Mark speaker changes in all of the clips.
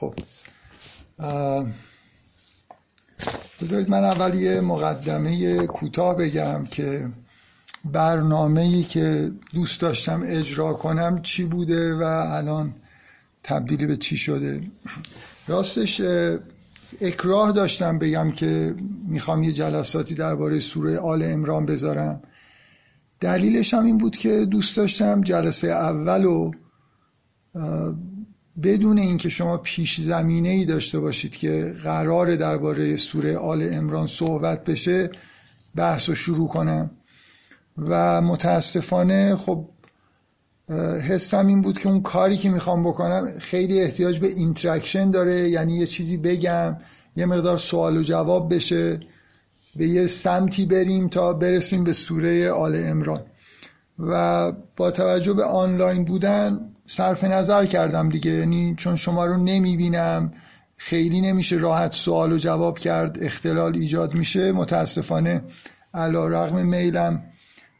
Speaker 1: خب. بذارید من اول یه مقدمه کوتاه بگم که برنامه ای که دوست داشتم اجرا کنم چی بوده و الان تبدیلی به چی شده. راستش اکراه داشتم بگم که می‌خوام یه جلساتی درباره سوره آل امران بذارم. دلیلش هم این بود که دوست داشتم جلسه اول و بدون اینکه شما پیش زمینه ای داشته باشید که قرار درباره سوره آل عمران صحبت بشه بحث رو شروع کنم. و متاسفانه خب حسم این بود که اون کاری که می‌خوام بکنم خیلی احتیاج به interaction داره. یعنی یه چیزی بگم یه مقدار سوال و جواب بشه به یه سمتی بریم تا برسیم به سوره آل عمران و با توجه به آنلاین بودن صرف نظر کردم دیگه. یعنی چون شما رو نمی‌بینم خیلی نمیشه راحت سوال و جواب کرد اختلال ایجاد میشه. متاسفانه علا رغم میلم.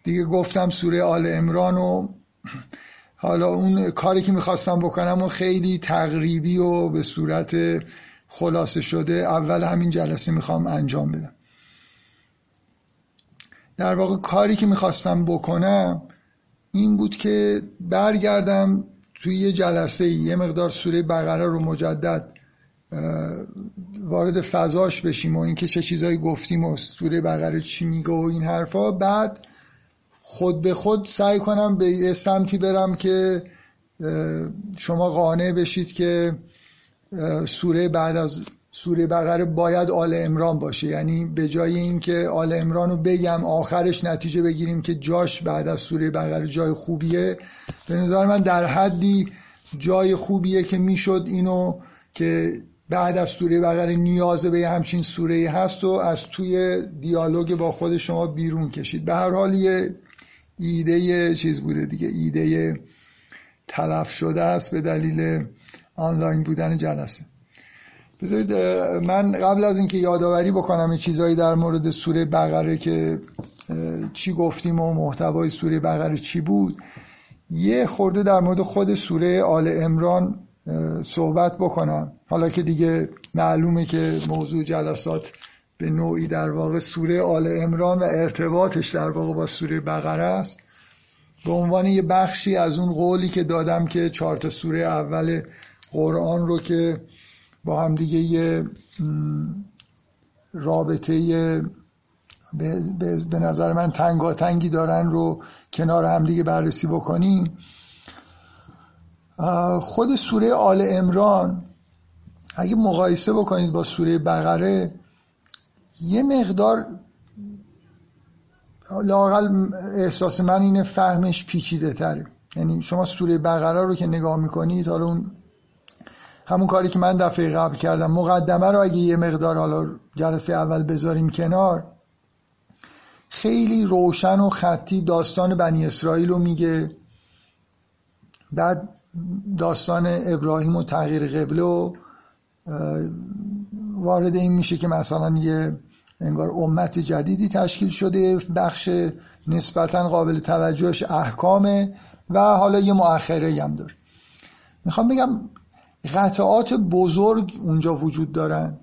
Speaker 1: دیگه گفتم سوره آل امران و حالا اون کاری که می‌خواستم بکنم و خیلی تقریبی و به صورت خلاصه شده اول همین جلسه می‌خوام انجام بدم. در واقع کاری که می‌خواستم بکنم این بود که برگردم توی یه جلسه یه مقدار سوره بقره رو مجدد وارد فضاش بشیم و اینکه چه چیزایی گفتیم و سوره بقره چی میگه و این حرفا. بعد خود به خود سعی کنم به یه سمتی برم که شما قانع بشید که سوره بعد از سوره بقره باید آل امران باشه. یعنی به جای اینکه آل امران رو بگم آخرش نتیجه بگیریم که جاش بعد از سوره بقره جای خوبیه. به نظر من در حدی جای خوبیه که می‌شد اینو که بعد از سوره بقره نیاز به همچین سوره هست و از توی دیالوگ با خود شما بیرون کشید. به هر حال یه ایده چیز بوده دیگه. ایده تلف شده است به دلیل آنلاین بودن جلسه. بذارید من قبل از اینکه یادآوری بکنم چیزایی در مورد سوره بقره که چی گفتیم و محتوای سوره بقره چی بود یه خورده در مورد خود سوره آل امران صحبت بکنم. حالا که دیگه معلومه که موضوع جلسات به نوعی در واقع سوره آل امران و ارتباطش در واقع با سوره بقره است. به عنوان یه بخشی از اون قولی که دادم که چهار تا سوره اول قرآن رو که با هم دیگه یه رابطه به نظر من تنگاتنگی دارن رو کنار هم دیگه بررسی بکنیم. خود سوره آل امران اگه مقایسه بکنید با سوره بقره یه مقدار لاقل احساس من اینه فهمش پیچیده تره یعنی شما سوره بقره رو که نگاه می‌کنید حالا اون همون کاری که من دفعه قبل کردم. مقدمه رو اگه یه مقدار حالا جلسه اول بذاریم کنار خیلی روشن و خطی داستان بنی اسرائیل رو میگه. بعد داستان ابراهیم و تغییر قبله و وارد این میشه که مثلا یه انگار امت جدیدی تشکیل شده بخش نسبتا قابل توجهش احکامه و حالا یه مؤخره هم داره. می‌خوام بگم قطعات بزرگ اونجا وجود دارن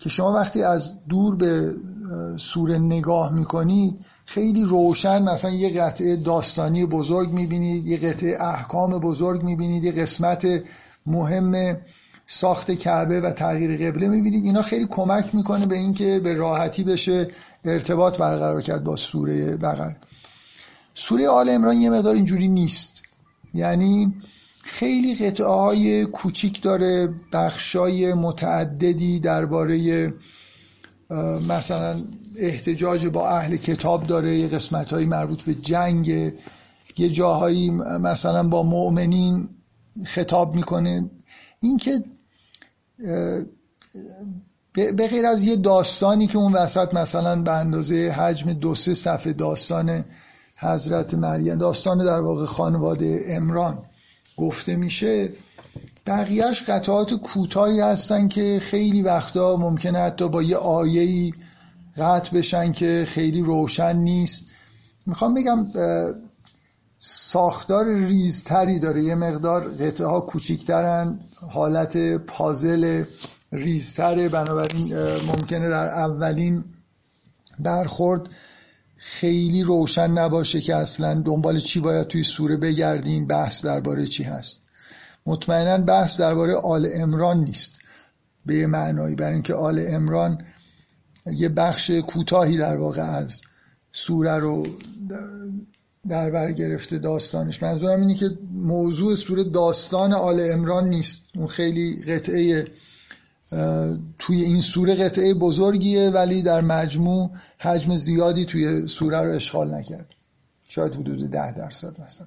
Speaker 1: که شما وقتی از دور به سوره نگاه می‌کنید خیلی روشن مثلا یه قطعه داستانی بزرگ می‌بینید یه قطعه احکام بزرگ می‌بینید یه قسمت مهم ساخت کعبه و تغییر قبله می‌بینید. اینا خیلی کمک می‌کنه به اینکه به راحتی بشه ارتباط برقرار کرد با سوره بقره سوره آل امران یه مقدار اینجوری نیست. یعنی خیلی قطعه های کوچیک داره بخشای متعددی درباره مثلا احتجاج با اهل کتاب داره یه قسمت های مربوط به جنگ یه جاهایی مثلا با مؤمنین خطاب می‌کنه. اینکه به غیر از یه داستانی که اون وسط مثلا به اندازه حجم دو سه صفحه داستان حضرت مریم داستان در واقع خانواده امران گفته میشه بقیهش قطعات کوتاهی هستن که خیلی وقتا ممکنه حتی با یه آیهی قطع بشن که خیلی روشن نیست. می‌خوام بگم ساختار ریزتری داره. یه مقدار قطعه ها کوچیکترن حالت پازل ریزتره. بنابراین ممکنه در اولین برخورد خیلی روشن نباشه که اصلا دنبال چی باید توی سوره بگردیم بحث درباره چی هست. مطمئنا بحث درباره آل امران نیست. به یه معنایی برای اینکه آل امران یه بخش کوتاهی در واقع از سوره رو در بر گرفته داستانش. منظورم اینه که موضوع سوره داستان آل امران نیست. اون خیلی قطعه توی این سوره قطعه بزرگیه ولی در مجموع حجم زیادی توی سوره رو اشغال نکرد. شاید حدود ده درصد مثلا.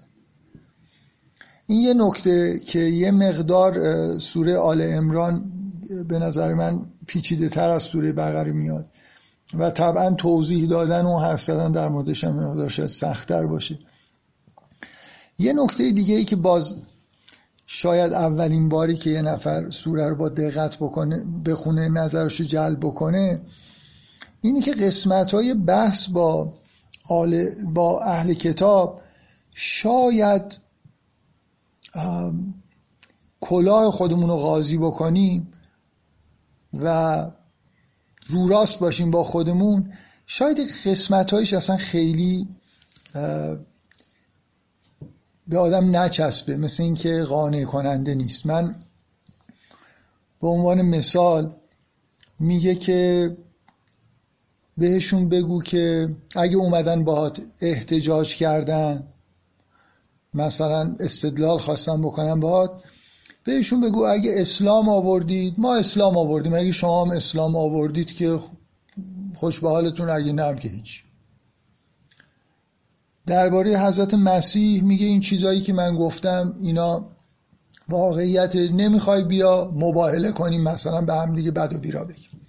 Speaker 1: این یه نکته که یه مقدار سوره آل امران به نظر من پیچیده تر از سوره بقره میاد و طبعا توضیح دادن و حرف زدن در موردش هم مقدار شاید سختتر باشه. یه نکته دیگه ای که باز شاید اولین باری که یه نفر سوره رو با دقت بکنه بخونه نظرش جلب بکنه اینی که قسمت های بحث با, با اهل کتاب شاید کلاه خودمون رو قاضی بکنیم و رو راست باشیم با خودمون شاید قسمت هایش اصلا خیلی به آدم نچسبه مثل اینکه قانع کننده نیست. من به عنوان مثال میگه که بهشون بگو که اگه اومدن باهات احتجاج کردن مثلا استدلال خواستم بکنم باهات بهشون بگو اگه اسلام آوردید ما اسلام آوردیم. اگه شما هم اسلام آوردید که خوش به حالتون اگه نه که هیچ. درباره حضرت مسیح میگه این چیزایی که من گفتم اینا واقعیت نمی‌خوای بیا مباهله کنیم مثلا به هم دیگه بد و بیرا بگیم.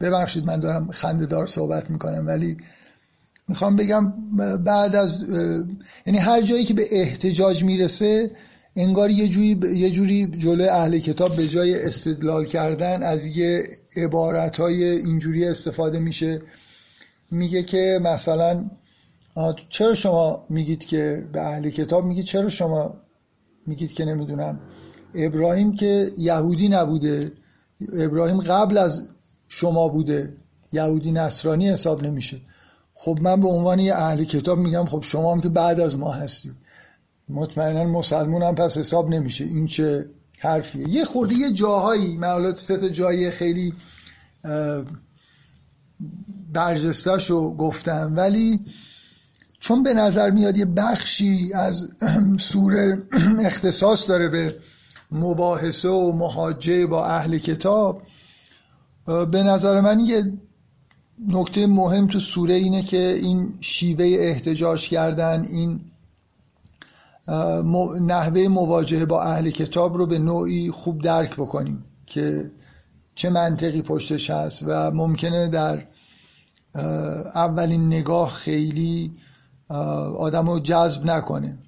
Speaker 1: ببخشید من دارم خندهدار صحبت می‌کنم ولی می‌خوام بگم بعد از یعنی هر جایی که به احتجاج می‌رسه انگار یه جوری یه جوری جلوی اهل کتاب به جای استدلال کردن از یه عبارت اینجوری استفاده میشه. میگه که مثلا چرا شما میگید که به اهل کتاب میگید؟ چرا شما میگید که نمی‌دونم؟ ابراهیم که یهودی نبوده. ابراهیم قبل از شما بوده. یهودی نصرانی حساب نمیشه. خب من به عنوان یه اهل کتاب میگم خب شما هم که بعد از ما هستید. مطمئنا مسلمون هم پس حساب نمیشه. این چه حرفیه؟ یه خورده یه جاهایی من سه تا جایی خیلی برجستش رو گفتم ولی چون به نظر میاد یه بخشی از سوره اختصاص داره به مباحثه و محاجه با اهل کتاب به نظر من یه نکته مهم تو سوره اینه که این شیوه احتجاج کردن این نحوه مواجهه با اهل کتاب رو به نوعی خوب درک بکنیم که چه منطقی پشتش هست و ممکنه در اولین نگاه خیلی آدم رو جذب نکنه.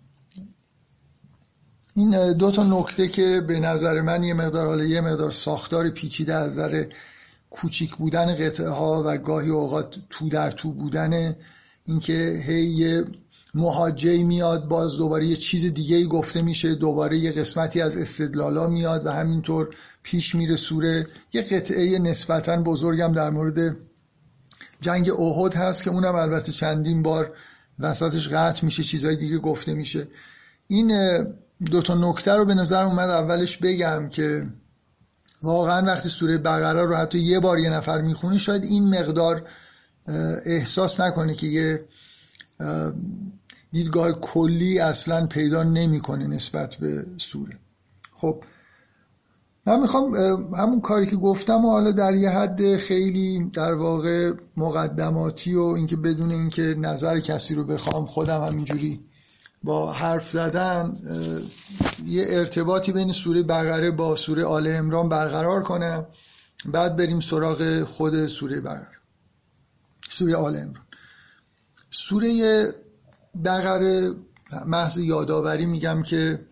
Speaker 1: این دو تا نکته که به نظر من یه مقدار حالا یه مقدار ساختار پیچیده از نظر کوچیک بودن قطعه ها و گاهی اوقات تو در تو بودن اینکه هی محاجه میاد باز دوباره یه چیز دیگه گفته میشه دوباره یه قسمتی از استدلالا میاد و همینطور پیش میره سوره. یه قطعه نسبتا بزرگم در مورد جنگ اوهد هست که اونم البته چندین بار وسطش قطع میشه چیزهای دیگه گفته میشه. این دو تا نکته رو به نظر اومد اولش بگم که واقعا وقتی سوره بقره رو حتی یه بار یه نفر می‌خونه شاید این مقدار احساس نکنه که یه دیدگاه کلی اصلا پیدا نمی‌کنه نسبت به سوره. خب من می‌خوام همون کاری که گفتم و حالا در یه حد خیلی در واقع مقدماتی و اینکه بدون اینکه نظر کسی رو بخوام خودم همینجوری با حرف زدن یه ارتباطی بین سوره بقره با سوره آل امران برقرار کنم. بعد بریم سراغ خود سوره بقره سوره آل امران سوره بقره محض یادآوری میگم که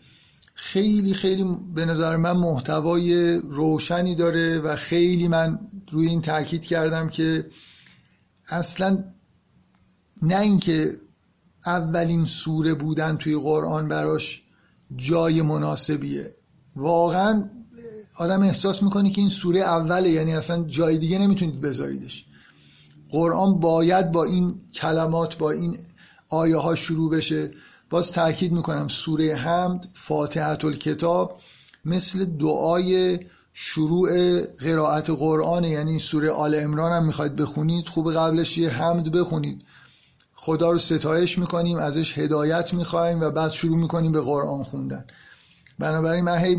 Speaker 1: خیلی خیلی به نظر من محتوای روشنی داره و خیلی من روی این تاکید کردم که اصلا نه اینکه اولین سوره بودن توی قرآن براش جای مناسبیه. واقعا آدم احساس می‌کنه که این سوره اوله یعنی اصلا جای دیگه نمی‌تونید بذاریدش. قرآن باید با این کلمات با این آیه ها شروع بشه. باز تاکید می‌کنم سوره حمد فاتحت الکتاب مثل دعای شروع قرائت قرآن یعنی سوره آل امران هم می‌خواید بخونید خوب قبلش یه حمد بخونید. خدا رو ستایش می‌کنیم ازش هدایت می‌خوایم و بعد شروع می‌کنیم به قرآن خوندن. بنابراین من هی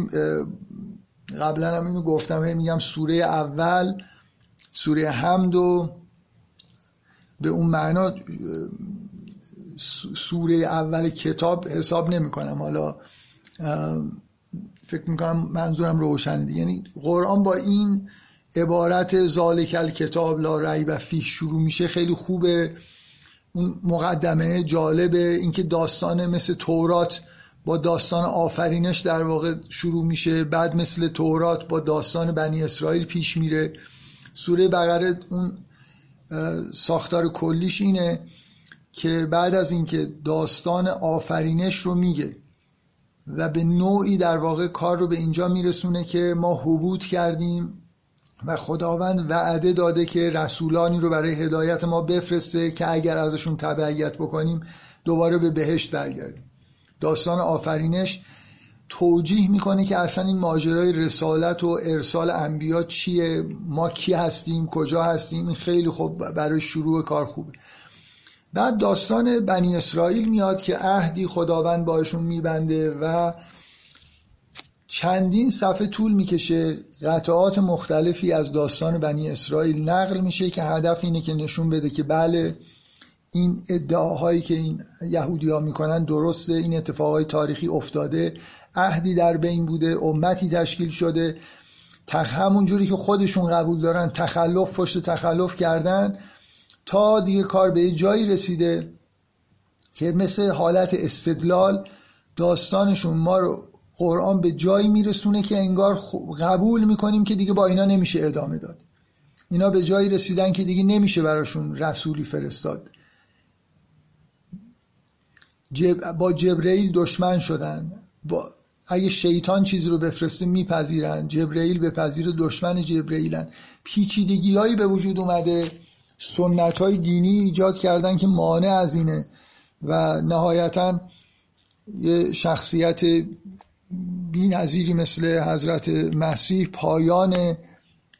Speaker 1: قبلا هم اینو گفتم هی میگم سوره اول سوره حمد و به اون معنا سوره اول کتاب حساب نمی کنم حالا فکر می‌کنم منظورم روشنه دیگه. یعنی قرآن با این عبارت ذالک کتاب لا و فیه شروع میشه. خیلی خوبه. اون مقدمه جالبه. اینکه داستان مثل تورات با داستان آفرینش در واقع شروع میشه. بعد مثل تورات با داستان بنی اسرائیل پیش میره. سوره بقره اون ساختار کلیش اینه. که بعد از اینکه داستان آفرینش رو میگه و به نوعی در واقع کار رو به اینجا میرسونه که ما حبود کردیم و خداوند وعده داده که رسولانی رو برای هدایت ما بفرسته که اگر ازشون تبعیت بکنیم دوباره به بهشت برگردیم. داستان آفرینش توجیه می‌کنه که اصلا این ماجرای رسالت و ارسال انبیا چیه ما کی هستیم کجا هستیم این خیلی خوب برای شروع کار خوبه. بعد داستان بنی اسرائیل میاد که عهدی خداوند باشون میبنده و چندین صفحه طول می‌کشه. قطعات مختلفی از داستان بنی اسرائیل نقل میشه که هدف اینه که نشون بده که بله این ادعاهایی که این یهودی ها می‌کنن درسته این اتفاقای تاریخی افتاده عهدی در بین بوده امتی تشکیل شده همون جوری که خودشون قبول دارن تخلف پشت تخلف کردن. تا دیگه کار به جایی رسیده که مثل حالت استدلال داستانشون ما رو قرآن به جایی میرسونه که انگار قبول می‌کنیم که دیگه با اینا نمیشه ادامه داد. اینا به جایی رسیدن که دیگه نمیشه براشون رسولی فرستاد. با جبرئیل دشمن شدن. با اگه شیطان چیزی رو بفرسته میپذیرن. جبرئیل به پذیر دشمن جبرئیلن. پیچیدگی هایی به وجود اومده. سنت های دینی ایجاد کردن که مانع از اینه و نهایتا یه شخصیت بی مثل حضرت مسیح پایان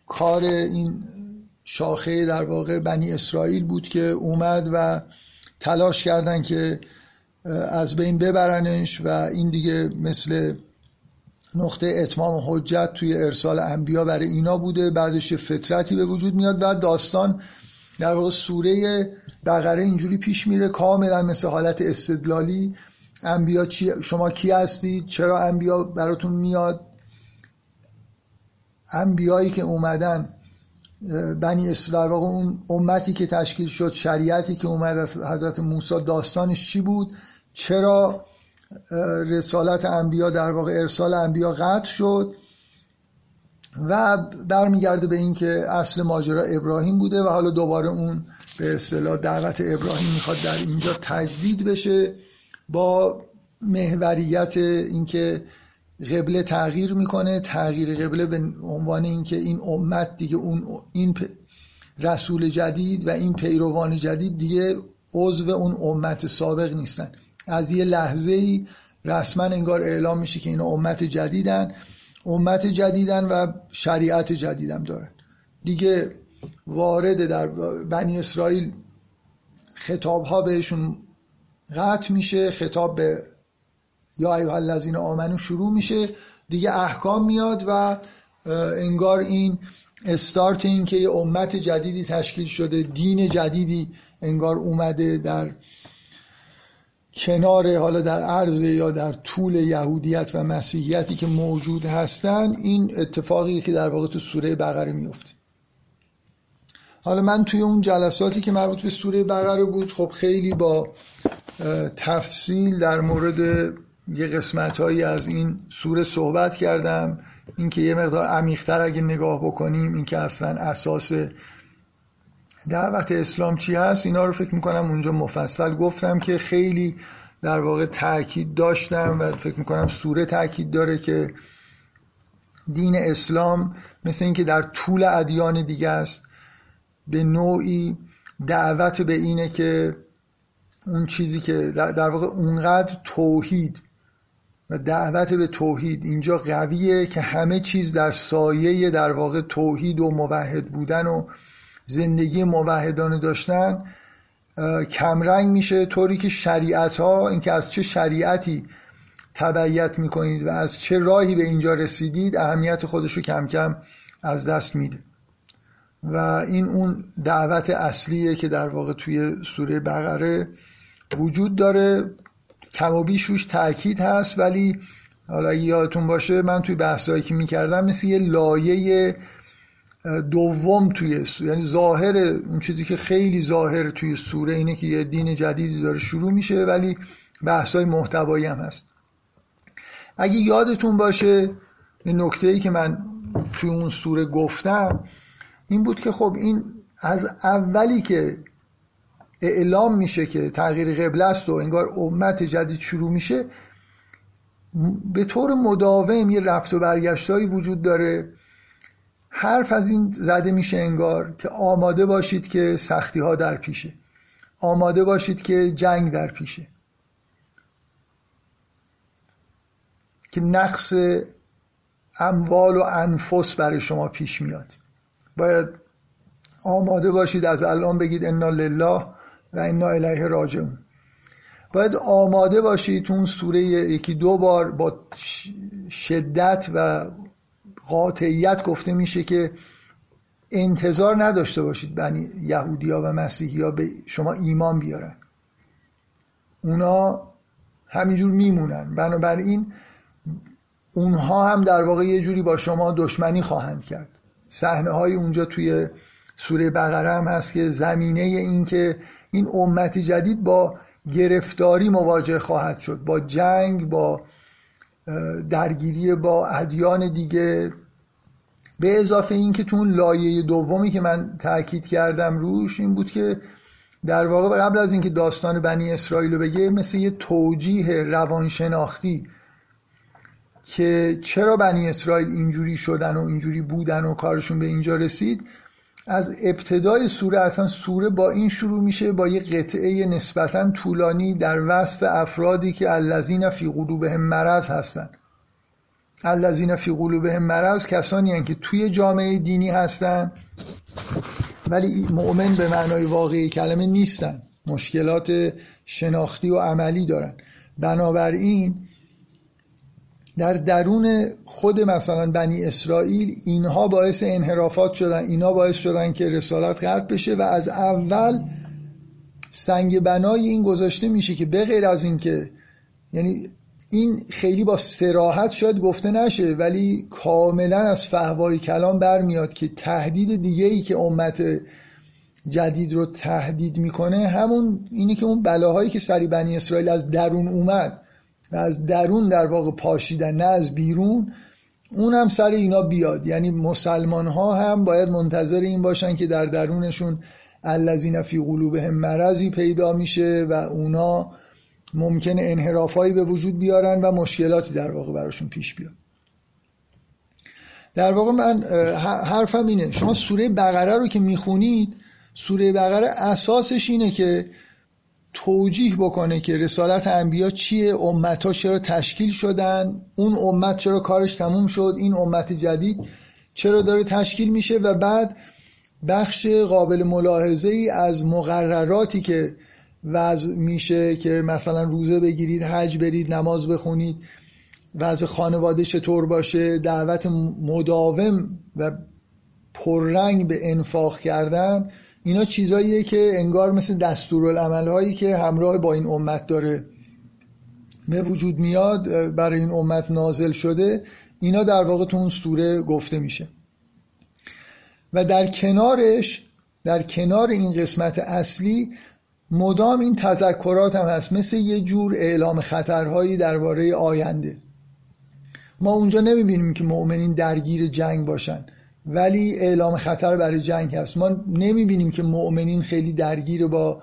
Speaker 1: کار این شاخه در واقع بنی اسرائیل بود که اومد و تلاش کردن که از بین ببرنش و این دیگه مثل نقطه اتمام حجت توی ارسال انبیا برای اینا بوده بعدش فطرتی به وجود میاد و داستان در واقع سوره بقره اینجوری پیش میره کاملا مثل حالت استدلالی. انبیا چی شما کی هستید؟ چرا انبیا براتون میاد؟ انبیایی که اومدن بنی اسرائیل واقع اون امتی که تشکیل شد شریعتی که اومد از حضرت موسی داستانش چی بود؟ چرا رسالت انبیا در واقع ارسال انبیا قطع شد؟ و برمیگرده به اینکه اصل ماجرا ابراهیم بوده و حالا دوباره اون به اصطلاح دعوت ابراهیم می‌خواد در اینجا تجدید بشه با محوریت اینکه قبله تغییر می‌کنه. تغییر قبله به عنوان اینکه این امت دیگه اون این رسول جدید و این پیروان جدید دیگه عضو اون امت سابق نیستن. از یه لحظه ای رسما انگار اعلام میشه که اینا امت جدیدن. امت جدیدن و شریعت جدیدم دارن. دیگه وارد در بنی اسرائیل خطاب ها بهشون قطع میشه خطاب به یا ایها الذین آمنو شروع میشه دیگه احکام میاد و انگار این استارت این که یه امت جدیدی تشکیل شده دین جدیدی انگار اومده در کنار حالا در عرض یا در طول یهودیت و مسیحیتی که موجود هستن این اتفاقی که در واقع تو سوره بقره میفته. حالا من توی اون جلساتی که مربوط به سوره بقره بود خب خیلی با تفصیل در مورد یه قسمت هایی از این سوره صحبت کردم. اینکه یه مقدار عمیقتر اگه نگاه بکنیم اینکه اصلا اساس دعوت اسلام چی هست؟ اینا رو فکر می‌کنم اونجا مفصل گفتم که خیلی در واقع تاکید داشتم و فکر می‌کنم سوره تاکید داره که دین اسلام مثل اینکه در طول ادیان دیگه است به نوعی دعوت به اینه که اون چیزی که در واقع اونقدر توحید و دعوت به توحید اینجا قویه که همه چیز در سایه در واقع توحید و موحد بودن و زندگی موحدانه داشتن کمرنگ میشه طوری که شریعت ها اینکه از چه شریعتی تبعیت می‌کنید و از چه راهی به اینجا رسیدید اهمیت خودشو کم کم از دست میده. و این اون دعوت اصلیه که در واقع توی سوره بقره وجود داره. کم و بیش روش تاکید هست ولی حالا یادتون باشه من توی بحثایی که می‌کردم مثل یه لایه دوم توی سوره یعنی ظاهر اون چیزی که خیلی ظاهر توی سوره اینه که یه دین جدیدی داره شروع میشه ولی بحثای محتوایی هم هست. اگه یادتون باشه این نکته ای که من توی اون سوره گفتم این بود که خب این از اولی که اعلام میشه که تغییر قبله است و انگار امت جدید شروع میشه به طور مداوم یه رفت و برگشتهایی وجود داره. حرف از این زده میشه انگار که آماده باشید که سختی ها در پیشه. آماده باشید که جنگ در پیشه. که نقص اموال و انفس برای شما پیش میاد. باید آماده باشید از الان بگید انا لله و انا الیه راجعون. باید آماده باشید اون سوره یکی دو بار با شدت و قاطعیت گفته میشه که انتظار نداشته باشید بنی یهودیا و مسیحیا به شما ایمان بیارن. اونا همینجور میمونن. بنابراین اونها هم در واقع یه جوری با شما دشمنی خواهند کرد. صحنه های اونجا توی سوره بقره هم هست که زمینه این که این امت جدید با گرفتاری مواجه خواهد شد. با جنگ با درگیری با ادیان دیگه. به اضافه این که تو اون لایه دومی که من تاکید کردم روش این بود که در واقع قبل از اینکه داستان بنی اسرائیل رو بگه مثل یه توجیه روانشناختی که چرا بنی اسرائیل اینجوری شدن و اینجوری بودن و کارشون به اینجا رسید از ابتدای سوره اصلا سوره با این شروع میشه با یه قطعه نسبتا طولانی در وصف افرادی که الذین فی قلوبهم مرض هستن. الذین فی قلوبهم مرض کسانی هستند که توی جامعه دینی هستن ولی مؤمن به معنای واقعی کلمه نیستن. مشکلات شناختی و عملی دارن. بنابراین در درون خود مثلا بنی اسرائیل اینها باعث انحرافات شدن اینا باعث شدن که رسالت قطع بشه و از اول سنگ بنای این گذاشته میشه که به غیر از اینکه یعنی این خیلی با سراحت شاید گفته نشه ولی کاملا از فهوای کلام برمیاد که تهدید دیگه ای که امت جدید رو تهدید می‌کنه همون اینه که اون بلاهایی که سری بنی اسرائیل از درون اومد. و از درون در واقع پاشیدن نه از بیرون اون هم سر اینا بیاد. یعنی مسلمان ها هم باید منتظر این باشن که در درونشون الذین فی قلوبهم مرضی پیدا میشه و اونا ممکنه انحرافایی به وجود بیارن و مشکلاتی در واقع براشون پیش بیاد. در واقع من حرفم اینه. شما سوره بقره رو که می‌خونید سوره بقره اساسش اینه که توجیه بکنه که رسالت انبیا چیه امت چرا تشکیل شدن اون امت چرا کارش تموم شد این امت جدید چرا داره تشکیل میشه و بعد بخش قابل ملاحظه ای از مقرراتی که وضع میشه که مثلا روزه بگیرید حج برید نماز بخونید وضع خانواده چطور باشه دعوت مداوم و پررنگ به انفاق کردن. اینا چیزاییه که انگار مثل دستورالعمل هایی که همراه با این امت داره به وجود میاد برای این امت نازل شده اینا در واقع تو اون سوره گفته میشه. و در کنارش در کنار این قسمت اصلی مدام این تذکرات هم هست مثل یه جور اعلام خطرهایی درباره آینده. ما اونجا نمی‌بینیم که مؤمنین درگیر جنگ باشن. ولی اعلام خطر برای جنگ هست. ما نمی‌بینیم که مؤمنین خیلی درگیر با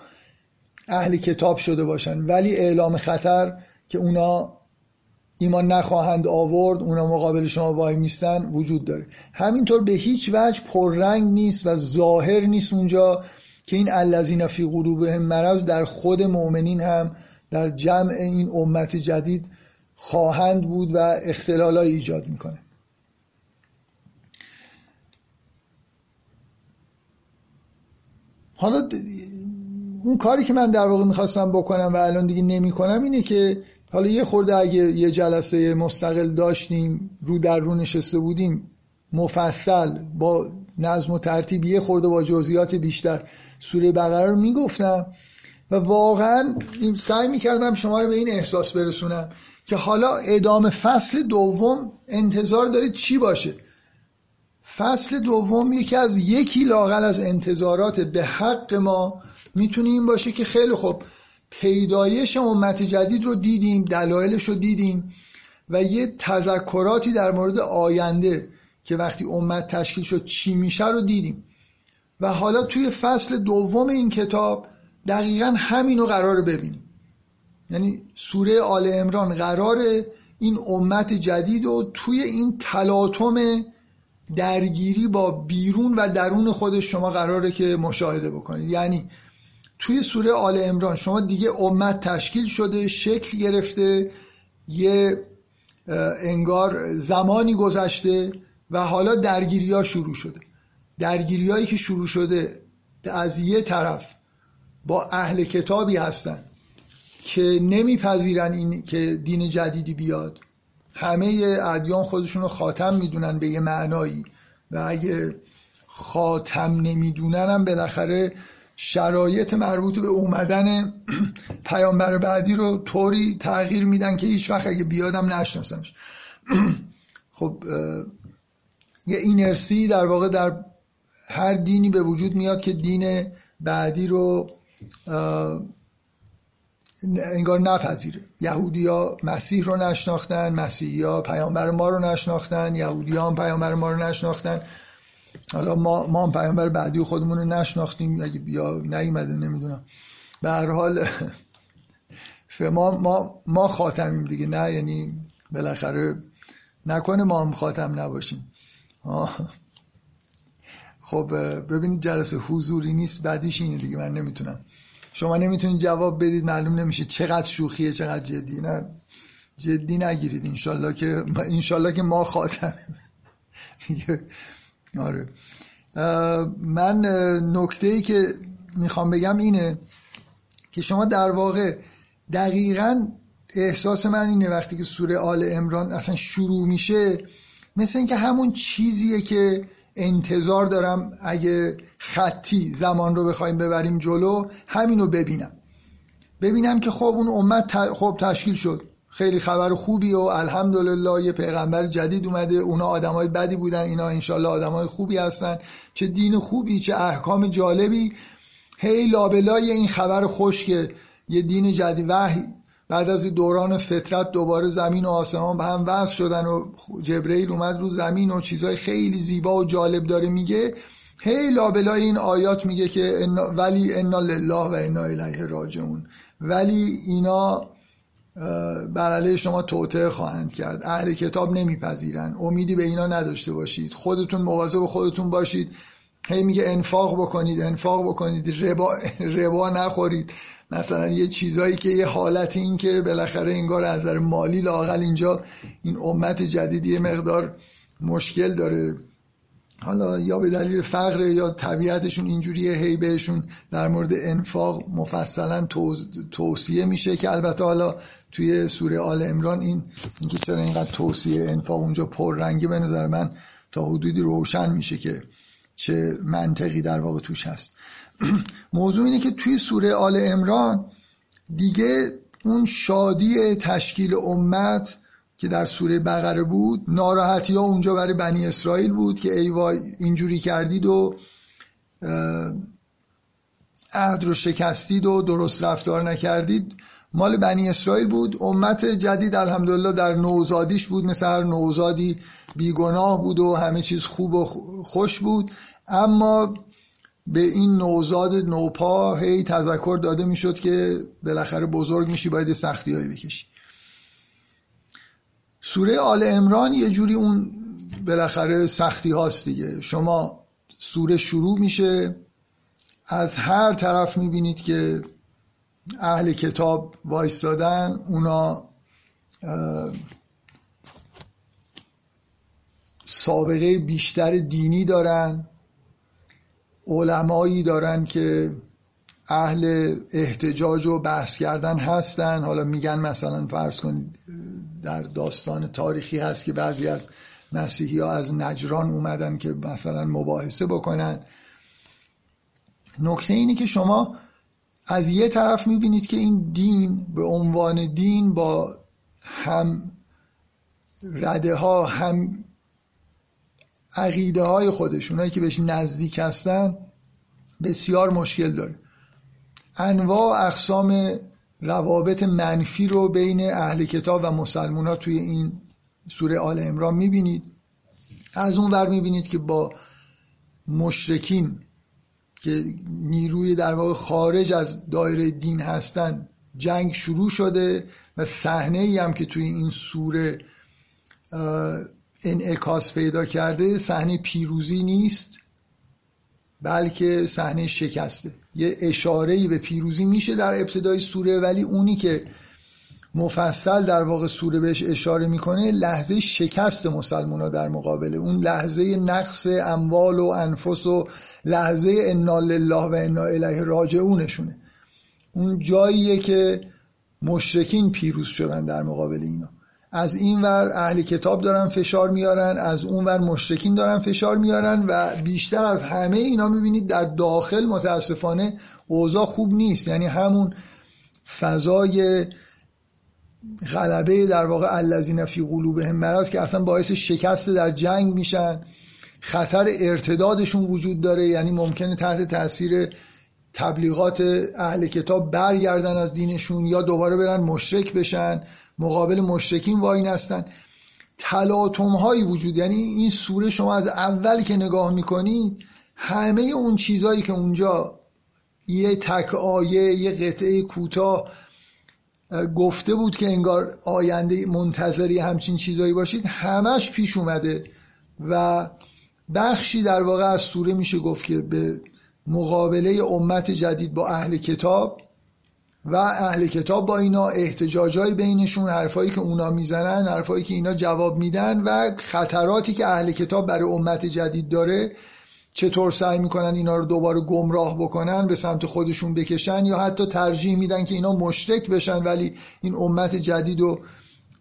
Speaker 1: اهل کتاب شده باشن. ولی اعلام خطر که اونا ایمان نخواهند آورد اونا مقابل شما وای میستن وجود داره. همینطور به هیچ وجه پررنگ نیست و ظاهر نیست اونجا که این الذین فی قلوبهم مرض در خود مؤمنین هم در جمع این امت جدید خواهند بود و اختلالای ایجاد می‌کنه. حالا اون کاری که من در واقع می‌خواستم بکنم و الان دیگه نمی‌کنم اینه که حالا یه خورده اگه یه جلسه مستقل داشتیم رو در رو نشسته بودیم مفصل با نظم و ترتیب یه خورده با جزئیات بیشتر سوره بقره رو می‌گفتم و واقعا سعی می‌کردم شما رو به این احساس برسونم که حالا ادامه فصل دوم انتظار دارید چی باشه؟ فصل دوم یکی از یکی لاغل از انتظارات به حق ما می‌تونه این باشه که خیلی خوب پیدایش امت جدید رو دیدیم دلایلش رو دیدیم و یه تذکراتی در مورد آینده که وقتی امت تشکیل شد چی میشه رو دیدیم. و حالا توی فصل دوم این کتاب دقیقا همین رو قرار ببینیم. یعنی سوره آل امران قرار این امت جدید و توی این تلاطم درگیری با بیرون و درون خودش شما قراره که مشاهده بکنید. یعنی توی سوره آل امران شما دیگه امت تشکیل شده شکل گرفته یه انگار زمانی گذشته و حالا درگیری ها شروع شده. درگیری هایی که شروع شده از یه طرف با اهل کتابی هستن که نمیپذیرن این که دین جدیدی بیاد. همه ادیان خودشون رو خاتم می‌دونن به یه معنایی. و اگه خاتم نمی‌دونن هم بالاخره شرایط مربوط به اومدن پیامبر بعدی رو طوری تغییر میدن که هیچ وقت اگه بیادم نشناسمش. خب یه اینرسی در واقع در هر دینی به وجود میاد که دین بعدی رو انگار نپذیره. یهودی ها مسیح رو نشناختن مسیحی ها پیامبر ما رو نشناختن یهودی ها هم پیامبر ما رو نشناختن. حالا ما, ما پیامبر بعدی خودمون رو نشناختیم بیا نیومده نمی‌دونم. به هر حال ما, ما, ما خاتمیم دیگه نه یعنی بالاخره نکنه ما هم خاتم نباشیم. خب ببینید جلسه حضوری نیست بعدیش اینه دیگه من نمی‌تونم. شما نمی‌تونید جواب بدید معلوم نمیشه چقدر شوخیه چقدر جدی. نه جدی نگیرید. انشالله که انشالله که ما خاتم آره. من نکته ای که می‌خوام بگم اینه که شما در واقع دقیقا احساس من اینه وقتی که سوره آل امران اصلا شروع میشه مثل اینکه همون چیزیه که انتظار دارم اگه خطی زمان رو بخوایم ببریم جلو همینو ببینم. ببینم که خب اون امت خب تشکیل شد. خیلی خبر خوبی و الحمدلله یه پیغمبر جدید اومده. اونا آدمای بدی بودن اینا انشالله آدمای خوبی هستن. چه دین خوبی چه احکام جالبی. هی لابلای این خبر خوش که یه دین جدید وحی. بعد از دوران فطرت دوباره زمین و آسمان به هم وصل شدن و جبرئیل اومد رو زمین و چیزای خیلی زیبا و جالب داره میگه. هی لابلای این آیات میگه که ولی انا لله و انا الیه راجعون. ولی اینا بر علیه شما توطعه خواهند کرد. اهل کتاب نمیپذیرن امیدی به اینا نداشته باشید. خودتون مواظب خودتون باشید. هی میگه انفاق بکنید انفاق بکنید. ربا, ربا نخورید. مثلا یه چیزایی که یه حالت این که بالاخره انگار از نظر مالی لاقل اینجا این امت جدید یه مقدار مشکل داره. حالا یا به دلیل فقر یا طبیعتشون اینجوریه هی بهشون در مورد انفاق مفصلا توصیه میشه که البته حالا توی سوره آل امران این اینکه چرا اینقدر توصیه انفاق اونجا پررنگی به نظر من تا حدودی روشن میشه که چه منطقی در واقع توش هست. موضوع اینه که توی سوره آل امران دیگه اون شادی تشکیل امت که در سوره بقره بود ناراحتی ها اونجا برای بنی اسرائیل بود که ای وای اینجوری کردید و عهد رو شکستید و درست رفتار نکردید. مال بنی اسرائیل بود. امت جدید الحمدلله در نوزادیش بود. مثل هر نوزادی بیگناه بود و همه چیز خوب و خوش بود. اما به این نوزاد نوپا هی تذکر داده می‌شد که بالاخره بزرگ میشی باید سختی هایی بکشی. سوره آل امران یه جوری اون بالاخره سختی هاست دیگه. شما سوره شروع میشه از هر طرف می‌بینید که اهل کتاب وایستادن اونا سابقه بیشتر دینی دارن علمایی دارن که اهل احتجاج و بحث کردن هستن. حالا میگن مثلا فرض کنید در داستان تاریخی هست که بعضی از مسیحی ها از نجران اومدن که مثلا مباحثه بکنن. نکته اینه که شما از یه طرف می‌بینید که این دین به عنوان دین با هم رده ها هم عقیده های خودش اونایی که بهش نزدیک هستن بسیار مشکل داره. انواع اقسام روابط منفی رو بین اهل کتاب و مسلمان ها توی این سوره آل امران می‌بینید. از اون ور می‌بینید که با مشرکین که نیروی در واقع خارج از دایره دین هستن جنگ شروع شده و صحنه ای هم که توی این سوره انعکاس پیدا کرده صحنه پیروزی نیست بلکه صحنه شکسته. یه اشاره به پیروزی میشه در ابتدای سوره ولی اونی که مفصل در واقع سوره بهش اشاره می‌کنه لحظه شکست مسلمان ها در مقابل. اون لحظه نقص اموال و انفس و لحظه انا لله و انا الیه راجعونشونه. اون جاییه که مشرکین پیروز شدن در مقابل اینا. از این ور اهل کتاب دارن فشار میارن از اون ور مشرکین دارن فشار میارن و بیشتر از همه اینا می‌بینید در داخل متاسفانه اوضاع خوب نیست. یعنی همون فضای غلبه در واقع الذین فی قلوبهم مرض که اصلا باعث شکست در جنگ میشن. خطر ارتدادشون وجود داره. یعنی ممکنه تحت تاثیر تبلیغات اهل کتاب برگردن از دینشون یا دوباره برن مشرک بشن. مقابل مشرکین وای نستن. تلاطم هایی وجود یعنی این سوره شما از اول که نگاه می‌کنید همه اون چیزهایی که اونجا یه تک آیه یه قطعه کوتاه گفته بود که انگار آینده منتظری همچین چیزایی باشید همش پیش اومده و بخشی در واقع از سوره میشه گفت که به مقابله امت جدید با اهل کتاب و اهل کتاب با اینا احتجاجای بینشون حرفایی که اونا می‌زنن حرفایی که اینا جواب میدن و خطراتی که اهل کتاب برای امت جدید داره چطور سعی می‌کنن اینا رو دوباره گمراه بکنن به سمت خودشون بکشن یا حتی ترجیح میدن که اینا مشرک بشن ولی این امت جدید رو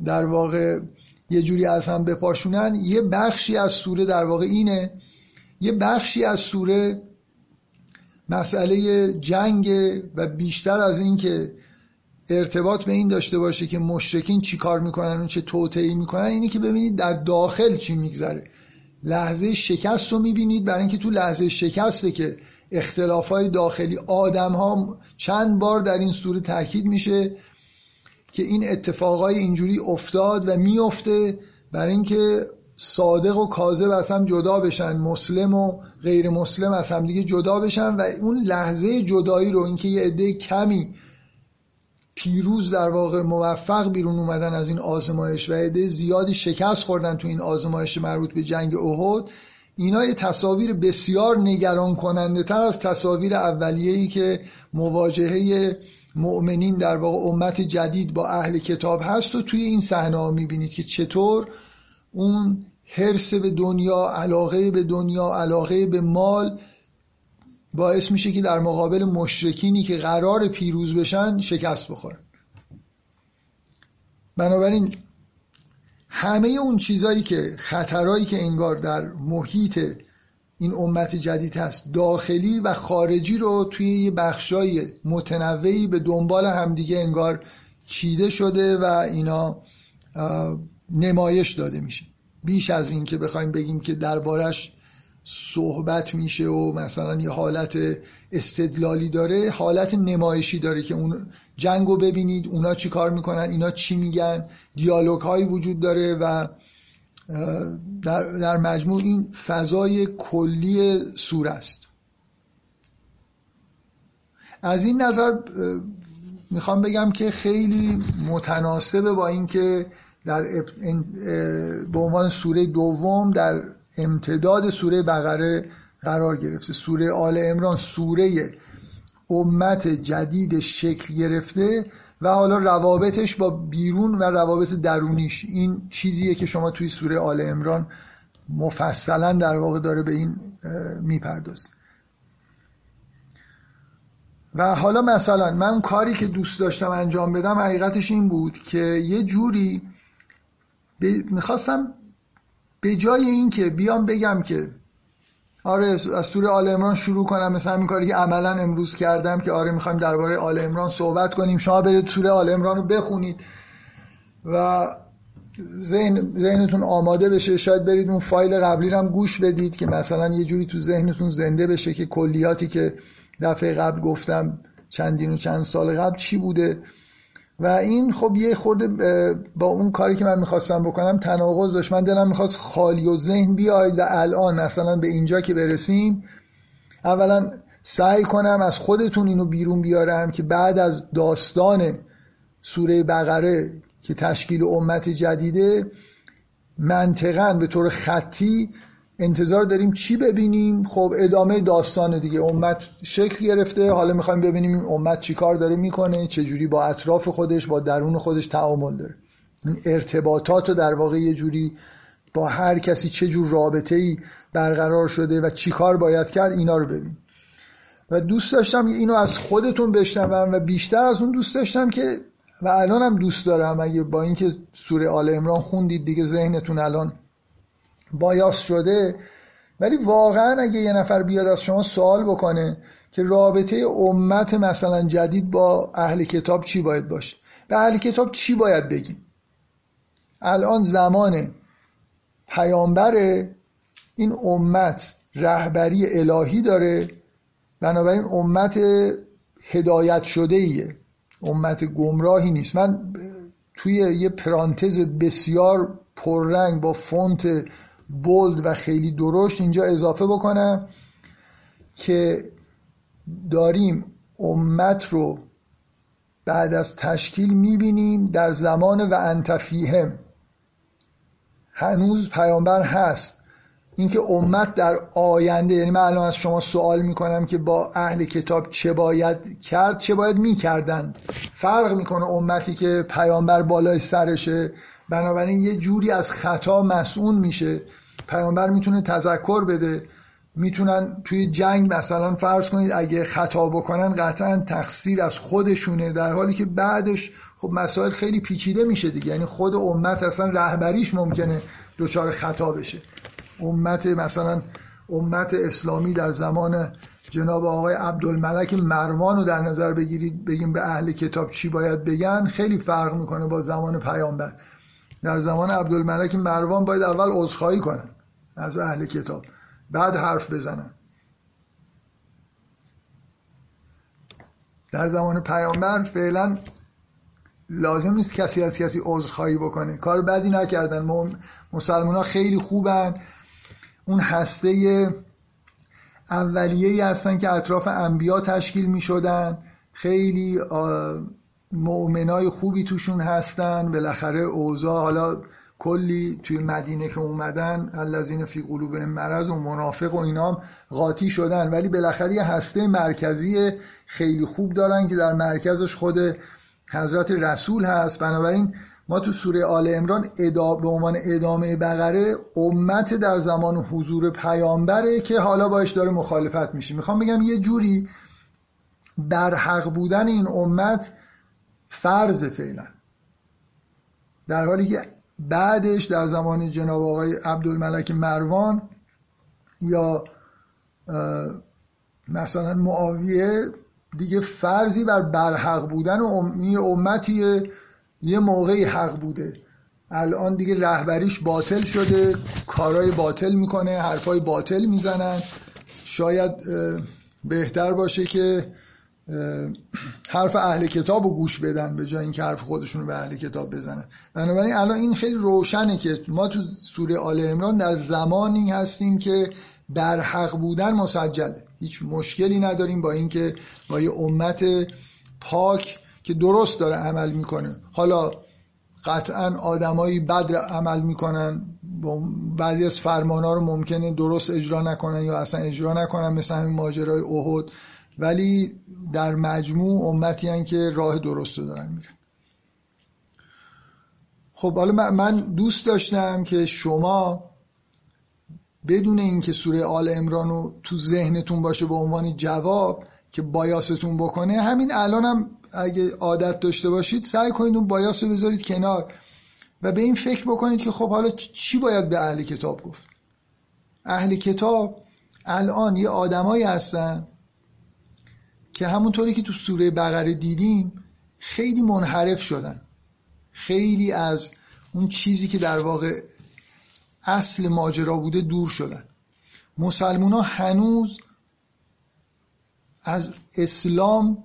Speaker 1: در واقع یه جوری از هم بپاشونن. یه بخشی از سوره در واقع اینه یه بخشی از سوره مسئله جنگ و بیشتر از این که ارتباط به این داشته باشه که مشرکین چی کار می‌کنن و چه توطعی می‌کنن اینه که ببینید در داخل چی میگذره. لحظه شکست رو می‌بینید برای اینکه تو لحظه شکسته که اختلافای داخلی آدم ها چند بار در این سوره تاکید میشه که این اتفاقای اینجوری افتاد و میفته برای اینکه صادق و کاذب از هم جدا بشن مسلم و غیر مسلم از هم دیگه جدا بشن و اون لحظه جدایی رو اینکه یه عده کمی پیروز در واقع موفق بیرون اومدن از این آزمایش و عده زیادی شکست خوردن تو این آزمایش مربوط به جنگ احد اینا یه تصاویر بسیار نگران کننده تر از تصاویر اولیه‌ای که مواجهه مؤمنین در واقع امت جدید با اهل کتاب هست و توی این صحنه ها می‌بینید که چطور اون حرس به دنیا علاقه به دنیا علاقه به مال باعث میشه که در مقابل مشرکینی که قرار پیروز بشن شکست بخورن. بنابراین همه اون چیزایی که خطرهایی که انگار در محیط این امت جدید هست داخلی و خارجی رو توی یه بخشای متنوعی به دنبال همدیگه انگار چیده شده و اینا نمایش داده میشه. بیش از این که بخوایم بگیم که دربارش صحبت میشه و مثلا یه حالت استدلالی داره حالت نمایشی داره که اون جنگ ببینید اونا چی کار می‌کنن اینا چی میگن دیالوگ هایی وجود داره و در, در مجموع این فضای کلی سور است از این نظر می‌خوام بگم که خیلی متناسبه با اینکه در به عنوان سوره دوم در امتداد سوره بقره قرار گرفته. سوره آل امران سوره امت جدید شکل گرفته و حالا روابطش با بیرون و روابط درونیش. این چیزیه که شما توی سوره آل امران مفصلا در واقع داره به این می‌پردازه. و حالا مثلا من کاری که دوست داشتم انجام بدم حقیقتش این بود که یه جوری می‌خواستم به جای این که بیام بگم که آره از سوره آل امران شروع کنم مثلا این کاری که عملا امروز کردم که آره می‌خوایم درباره آل امران صحبت کنیم. شما برید سوره آل امران رو بخونید و ذهن ذهنتون آماده بشه. شاید برید اون فایل قبلی رو هم گوش بدید که مثلا یه جوری تو ذهنتون زنده بشه که کلیاتی که دفعه قبل گفتم چندین و چند سال قبل چی بوده. و این خب یه خورده با اون کاری که من می‌خواستم بکنم تناقض داشت. من دلم می‌خواست خالی و ذهن بیاید و الان مثلا به اینجا که برسیم اولا سعی کنم از خودتون اینو بیرون بیارم که بعد از داستان سوره بقره که تشکیل امت جدیده منطقا به طور خطی انتظار داریم چی ببینیم؟ خب ادامه داستان دیگه. امت شکل گرفته. حالا می‌خوایم ببینیم این امت چی کار داره می‌کنه چجوری با اطراف خودش با درون خودش تعامل داره. این ارتباطات رو در واقع یه جوری با هر کسی چه جور رابطه ای برقرار شده و چی کار باید کرد اینا رو ببین. و دوست داشتم اینو از خودتون بشنوم و بیشتر از اون دوست داشتم که و الان هم دوست دارم. اگه با اینکه سوره آل امران خوندید دیگه ذهنتون الان بایاس شده ولی واقعا اگه یه نفر بیاد از شما سوال بکنه که رابطه امت مثلا جدید با اهل کتاب چی باید باشه؟ به اهل کتاب چی باید بگیم؟ الان زمان پیامبر این امت رهبری الهی داره بنابراین امت هدایت شده ایه امت گمراهی نیست. من توی یه پرانتز بسیار پررنگ با فونت بولد و خیلی درشت اینجا اضافه بکنم که داریم امت رو بعد از تشکیل می‌بینیم در زمان و انتفیهم. هنوز پیامبر هست. اینکه امت در آینده یعنی من الان از شما سوال می‌کنم که با اهل کتاب چه باید کرد چه باید می‌کردند فرق می‌کنه امتی که پیامبر بالای سرشه بنابراین یه جوری از خطا مسئول میشه. پیامبر می‌تونه تذکر بده. می‌تونن توی جنگ مثلا فرض کنید اگه خطا بکنن قطعا تقصیر از خودشونه در حالی که بعدش خب مسائل خیلی پیچیده میشه دیگه. یعنی خود امت اصلا رهبریش ممکنه دچار خطا بشه. امت مثلا امت اسلامی در زمان جناب آقای عبدالملک مروان رو در نظر بگیرید بگیم به اهل کتاب چی باید بگن خیلی فرق می‌کنه با زمان پیامبر. در زمان عبدالملک مروان باید اول عذرخواهی کنن از اهل کتاب. بعد حرف بزنن در زمان پیامبر فعلا لازم نیست کسی از کسی عذرخواهی بکنه. کار بدی نکردن. مسلمان ها خیلی خوبن. اون هسته اولیه ای هستن که اطراف انبیا تشکیل می شدن خیلی مؤمنای خوبی توشون هستن. بالاخره اوضاع حالا کلی توی مدینه که اومدن الذین فی قلوب مرض و منافق و اینا قاطی شدن. ولی بالاخره یه هسته مرکزی خیلی خوب دارن که در مرکزش خود حضرت رسول هست. بنابراین ما تو سوره آل امران به عنوان ادامه بقره امت در زمان حضور پیامبره که حالا باش داره مخالفت میشه. می‌خوام بگم یه جوری در حق بودن این امت فرض فعلا. در حالی که بعدش در زمان جناب آقای عبدالملک مروان یا مثلا معاویه دیگه فرضی بر برحق بودن امتی یه موقعی حق بوده. الان دیگه رهبریش باطل شده کارهای باطل می‌کنه حرفای باطل می‌زنن. شاید بهتر باشه که حرف اهل کتاب رو گوش بدن به جای اینکه حرف خودشون رو به اهل کتاب بزنن. بنابراین الان این خیلی روشنه که ما تو سوره آل عمران در زمانی هستیم که در حق بودن مسجله. هیچ مشکلی نداریم با اینکه با یه امت پاک که درست داره عمل می‌کنه. حالا قطعا آدمایی بد عمل می‌کنن بعضی از فرمانا رو ممکنه درست اجرا نکنن یا اصلا اجرا نکنن مثل همین ماجرای احد. ولی در مجموع امتی هن که راه درست رو دارن میرن. خب حالا من دوست داشتم که شما بدون اینکه سوره آل امران رو تو ذهنتون باشه به عنوان جواب که بایاستون بکنه همین الانم هم اگه عادت داشته باشید سعی کنید اون بایاس رو بذارید کنار و به این فکر بکنید که خب حالا چی باید به اهل کتاب گفت؟ اهل کتاب الان یه آدمایی هستن که همونطوری که تو سوره بقره دیدیم خیلی منحرف شدن. خیلی از اون چیزی که در واقع اصل ماجرا بوده دور شدن. مسلمون ها هنوز از اسلام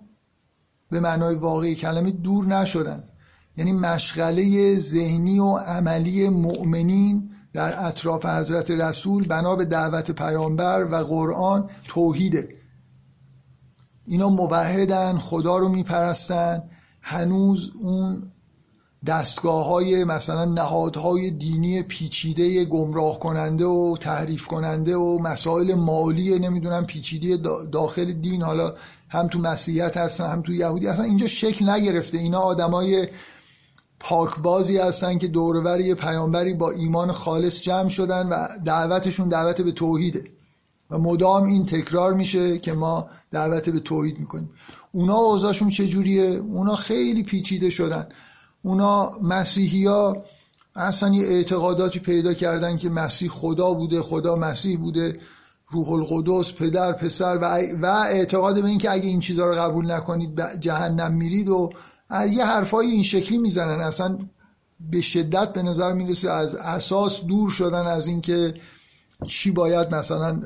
Speaker 1: به معنای واقعی کلمه دور نشدن. یعنی مشغله ذهنی و عملی مؤمنین در اطراف حضرت رسول بنا به دعوت پیامبر و قرآن توحیده. اینا موحدن خدا رو میپرستن. هنوز اون دستگاه های مثلا نهادهای دینی پیچیده گمراه کننده و تحریف کننده و مسائل مالی نمی‌دونم پیچیده داخل دین حالا هم تو مسیحیت هستن هم تو یهودی هستن. اینجا شکل نگرفته. اینا آدمای پاکبازی هستن که دورور یه پیامبری با ایمان خالص جمع شدن و دعوتشون دعوت به توحیده. و مدام این تکرار میشه که ما دعوت به توحید می‌کنیم. اونا اوضاعشون چجوریه؟ اونا خیلی پیچیده شدن. اونا مسیحی ها اصلا یه اعتقاداتی پیدا کردن که مسیح خدا بوده خدا مسیح بوده روح القدس پدر پسر و, اعتقاد به اینکه اگه این چیزها رو قبول نکنید جهنم میرید و یه حرفای این شکلی می‌زنن. اصلا به شدت به نظر می‌رسه از اساس دور شدن از اینکه چی باید مثلا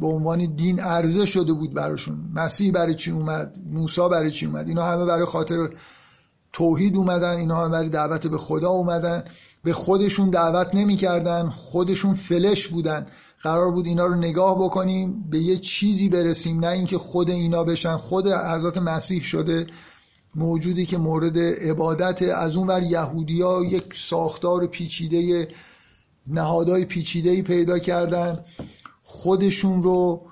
Speaker 1: به عنوان دین عرضه شده بود براشون؟ مسیح برای چی اومد؟ موسی برای چی اومد؟ اینا همه برای خاطر توحید اومدن اینا هم برای دعوت به خدا اومدن. به خودشون دعوت نمی‌کردن خودشون فلش بودن. قرار بود اینا رو نگاه بکنیم به یه چیزی برسیم نه اینکه خود اینا بشن. خود حضرت مسیح شده موجودی که مورد عبادت از اون ور یهودیا یک ساختار پیچیده نهادهای پیچیده پیدا کردن. خودشون رو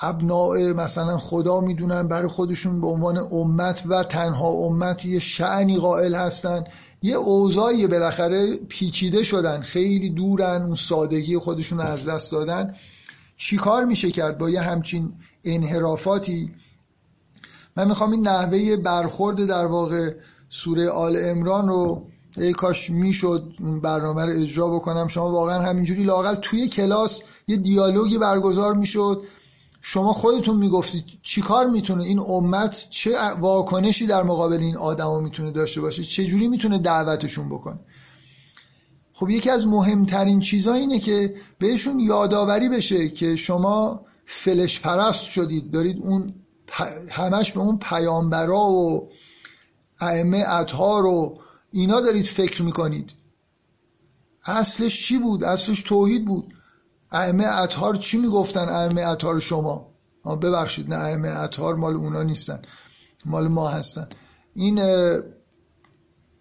Speaker 1: ابناع مثلا خدا می‌دونن برای خودشون به عنوان امت و تنها امت یه شعنی قائل هستن. یه اوضاعی بالاخره پیچیده شدن خیلی دورن اون سادگی خودشون از دست دادن. چیکار میشه کرد با یه همچین انحرافاتی؟ من می‌خوام این نحوه برخورد در واقع سوره آل امران رو ای کاش می‌شد اون برنامه رو اجرا بکنم. شما واقعا همینجوری لاقل توی کلاس یه دیالوگی برگزار می‌شد. شما خودتون می‌گفتید چیکار می‌تونه؟ این امت چه واکنشی در مقابل این آدما می‌تونه داشته باشه؟ چه جوری می‌تونه دعوتشون بکنه؟ خب یکی از مهمترین چیزها اینه که بهشون یادآوری بشه که شما فلش پرست شدید. دارید اون همش به اون پیامبرا و ائمه اطهار و اینا دارید فکر می‌کنید. اصلش چی بود؟ اصلش توحید بود. ائمه اطهار چی می‌گفتن ائمه اطهار شما؟ ببخشید نه ائمه اطهار مال اونا نیستن. مال ما هستن. این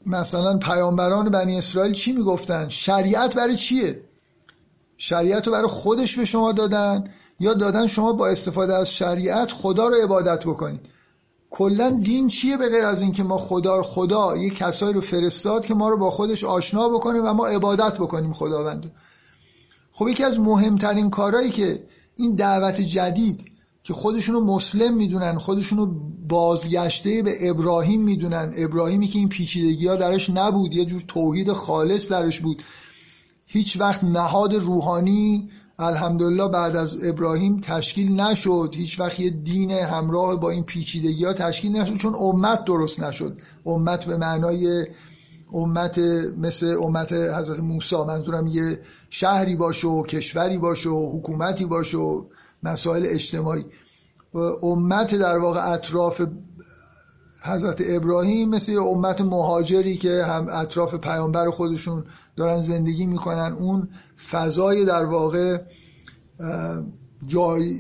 Speaker 1: مثلا پیامبران بنی اسرائیل چی می‌گفتن؟ شریعت برای چیه؟ شریعت رو برای خودش به شما دادن یا دادن شما با استفاده از شریعت خدا رو عبادت بکنید؟ کلا دین چیه به غیر از اینکه ما خدا خدا یه کسایی رو فرستاد که ما رو با خودش آشنا بکنه و ما عبادت بکنیم خداوند. خب یکی از مهمترین کارهایی که این دعوت جدید که خودشونو مسلم می‌دونن خودشونو بازگشته به ابراهیم می‌دونن ابراهیمی که این پیچیدگی ها درش نبود یه جور توحید خالص درش بود. هیچ وقت نهاد روحانی الحمدلله بعد از ابراهیم تشکیل نشد. هیچ وقت یه دین همراه با این پیچیدگی ها تشکیل نشد چون امت درست نشد. امت به معنای امت مثل امت حضرت موسی منظورم یه شهری باشه و کشوری باشه و حکومتی باشه و مسائل اجتماعی. امت در واقع اطراف حضرت ابراهیم مثل یه امت مهاجری که هم اطراف پیامبر خودشون دارن زندگی می‌کنن اون فضای در واقع جای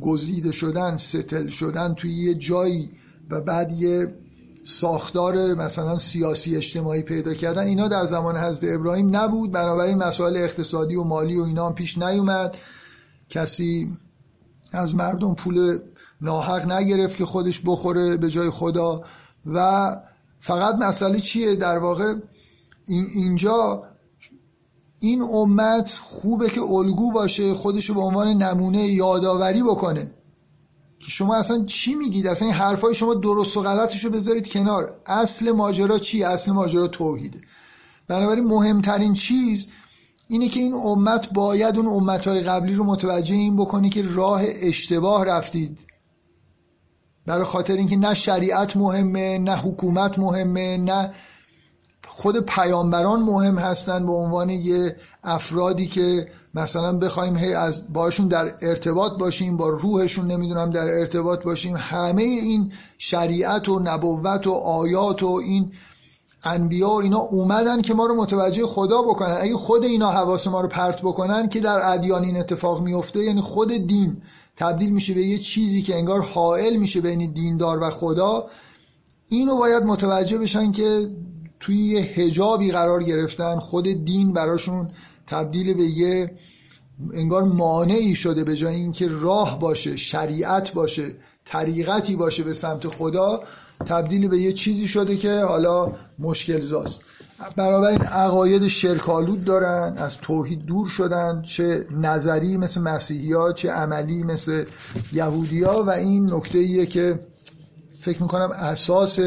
Speaker 1: گزیده شدن ستل شدن توی یه جایی و بعد یه ساختار مثلا سیاسی اجتماعی پیدا کردن. اینا در زمان حضرت ابراهیم نبود. بنابراین مسائل اقتصادی و مالی و اینا هم پیش نیومد. کسی از مردم پول ناحق نگرفت که خودش بخوره به جای خدا. و فقط مسئله چیه؟ در واقع اینجا این امت خوبه که الگو باشه خودشو به عنوان نمونه یادآوری بکنه. که شما اصلا چی میگید؟ اصلا این حرفای شما درست و غلطشو بذارید کنار. اصل ماجرا چی؟ اصل ماجرا توحیده. بنابراین مهمترین چیز اینه که این امت باید اون امتهای قبلی رو متوجه این بکنه که راه اشتباه رفتید. برای خاطر اینکه نه شریعت مهمه نه حکومت مهمه نه خود پیامبران مهم هستن به عنوان یه افرادی که مثلا بخوایم هی از باشون در ارتباط باشیم با روحشون نمی‌دونم در ارتباط باشیم. همه این شریعت و نبوت و آیات و این انبیا و اینا اومدن که ما رو متوجه خدا بکنن. اگه خود اینا حواس ما رو پرت بکنن که در ادیان این اتفاق میفته یعنی خود دین تبدیل میشه به یه چیزی که انگار حائل میشه بین دیندار و خدا. اینو باید متوجه بشن که توی یه هجابی قرار گرفتن خود دین براشون تبدیل به یه انگار مانعی شده به جای اینکه راه باشه شریعت باشه طریقتی باشه به سمت خدا تبدیل به یه چیزی شده که حالا مشکل زاست. این عقاید شرکالود دارن از توحید دور شدن چه نظری مثل مسیحی ها چه عملی مثل یهودی ها و این نکته ایه که فکر می‌کنم اساس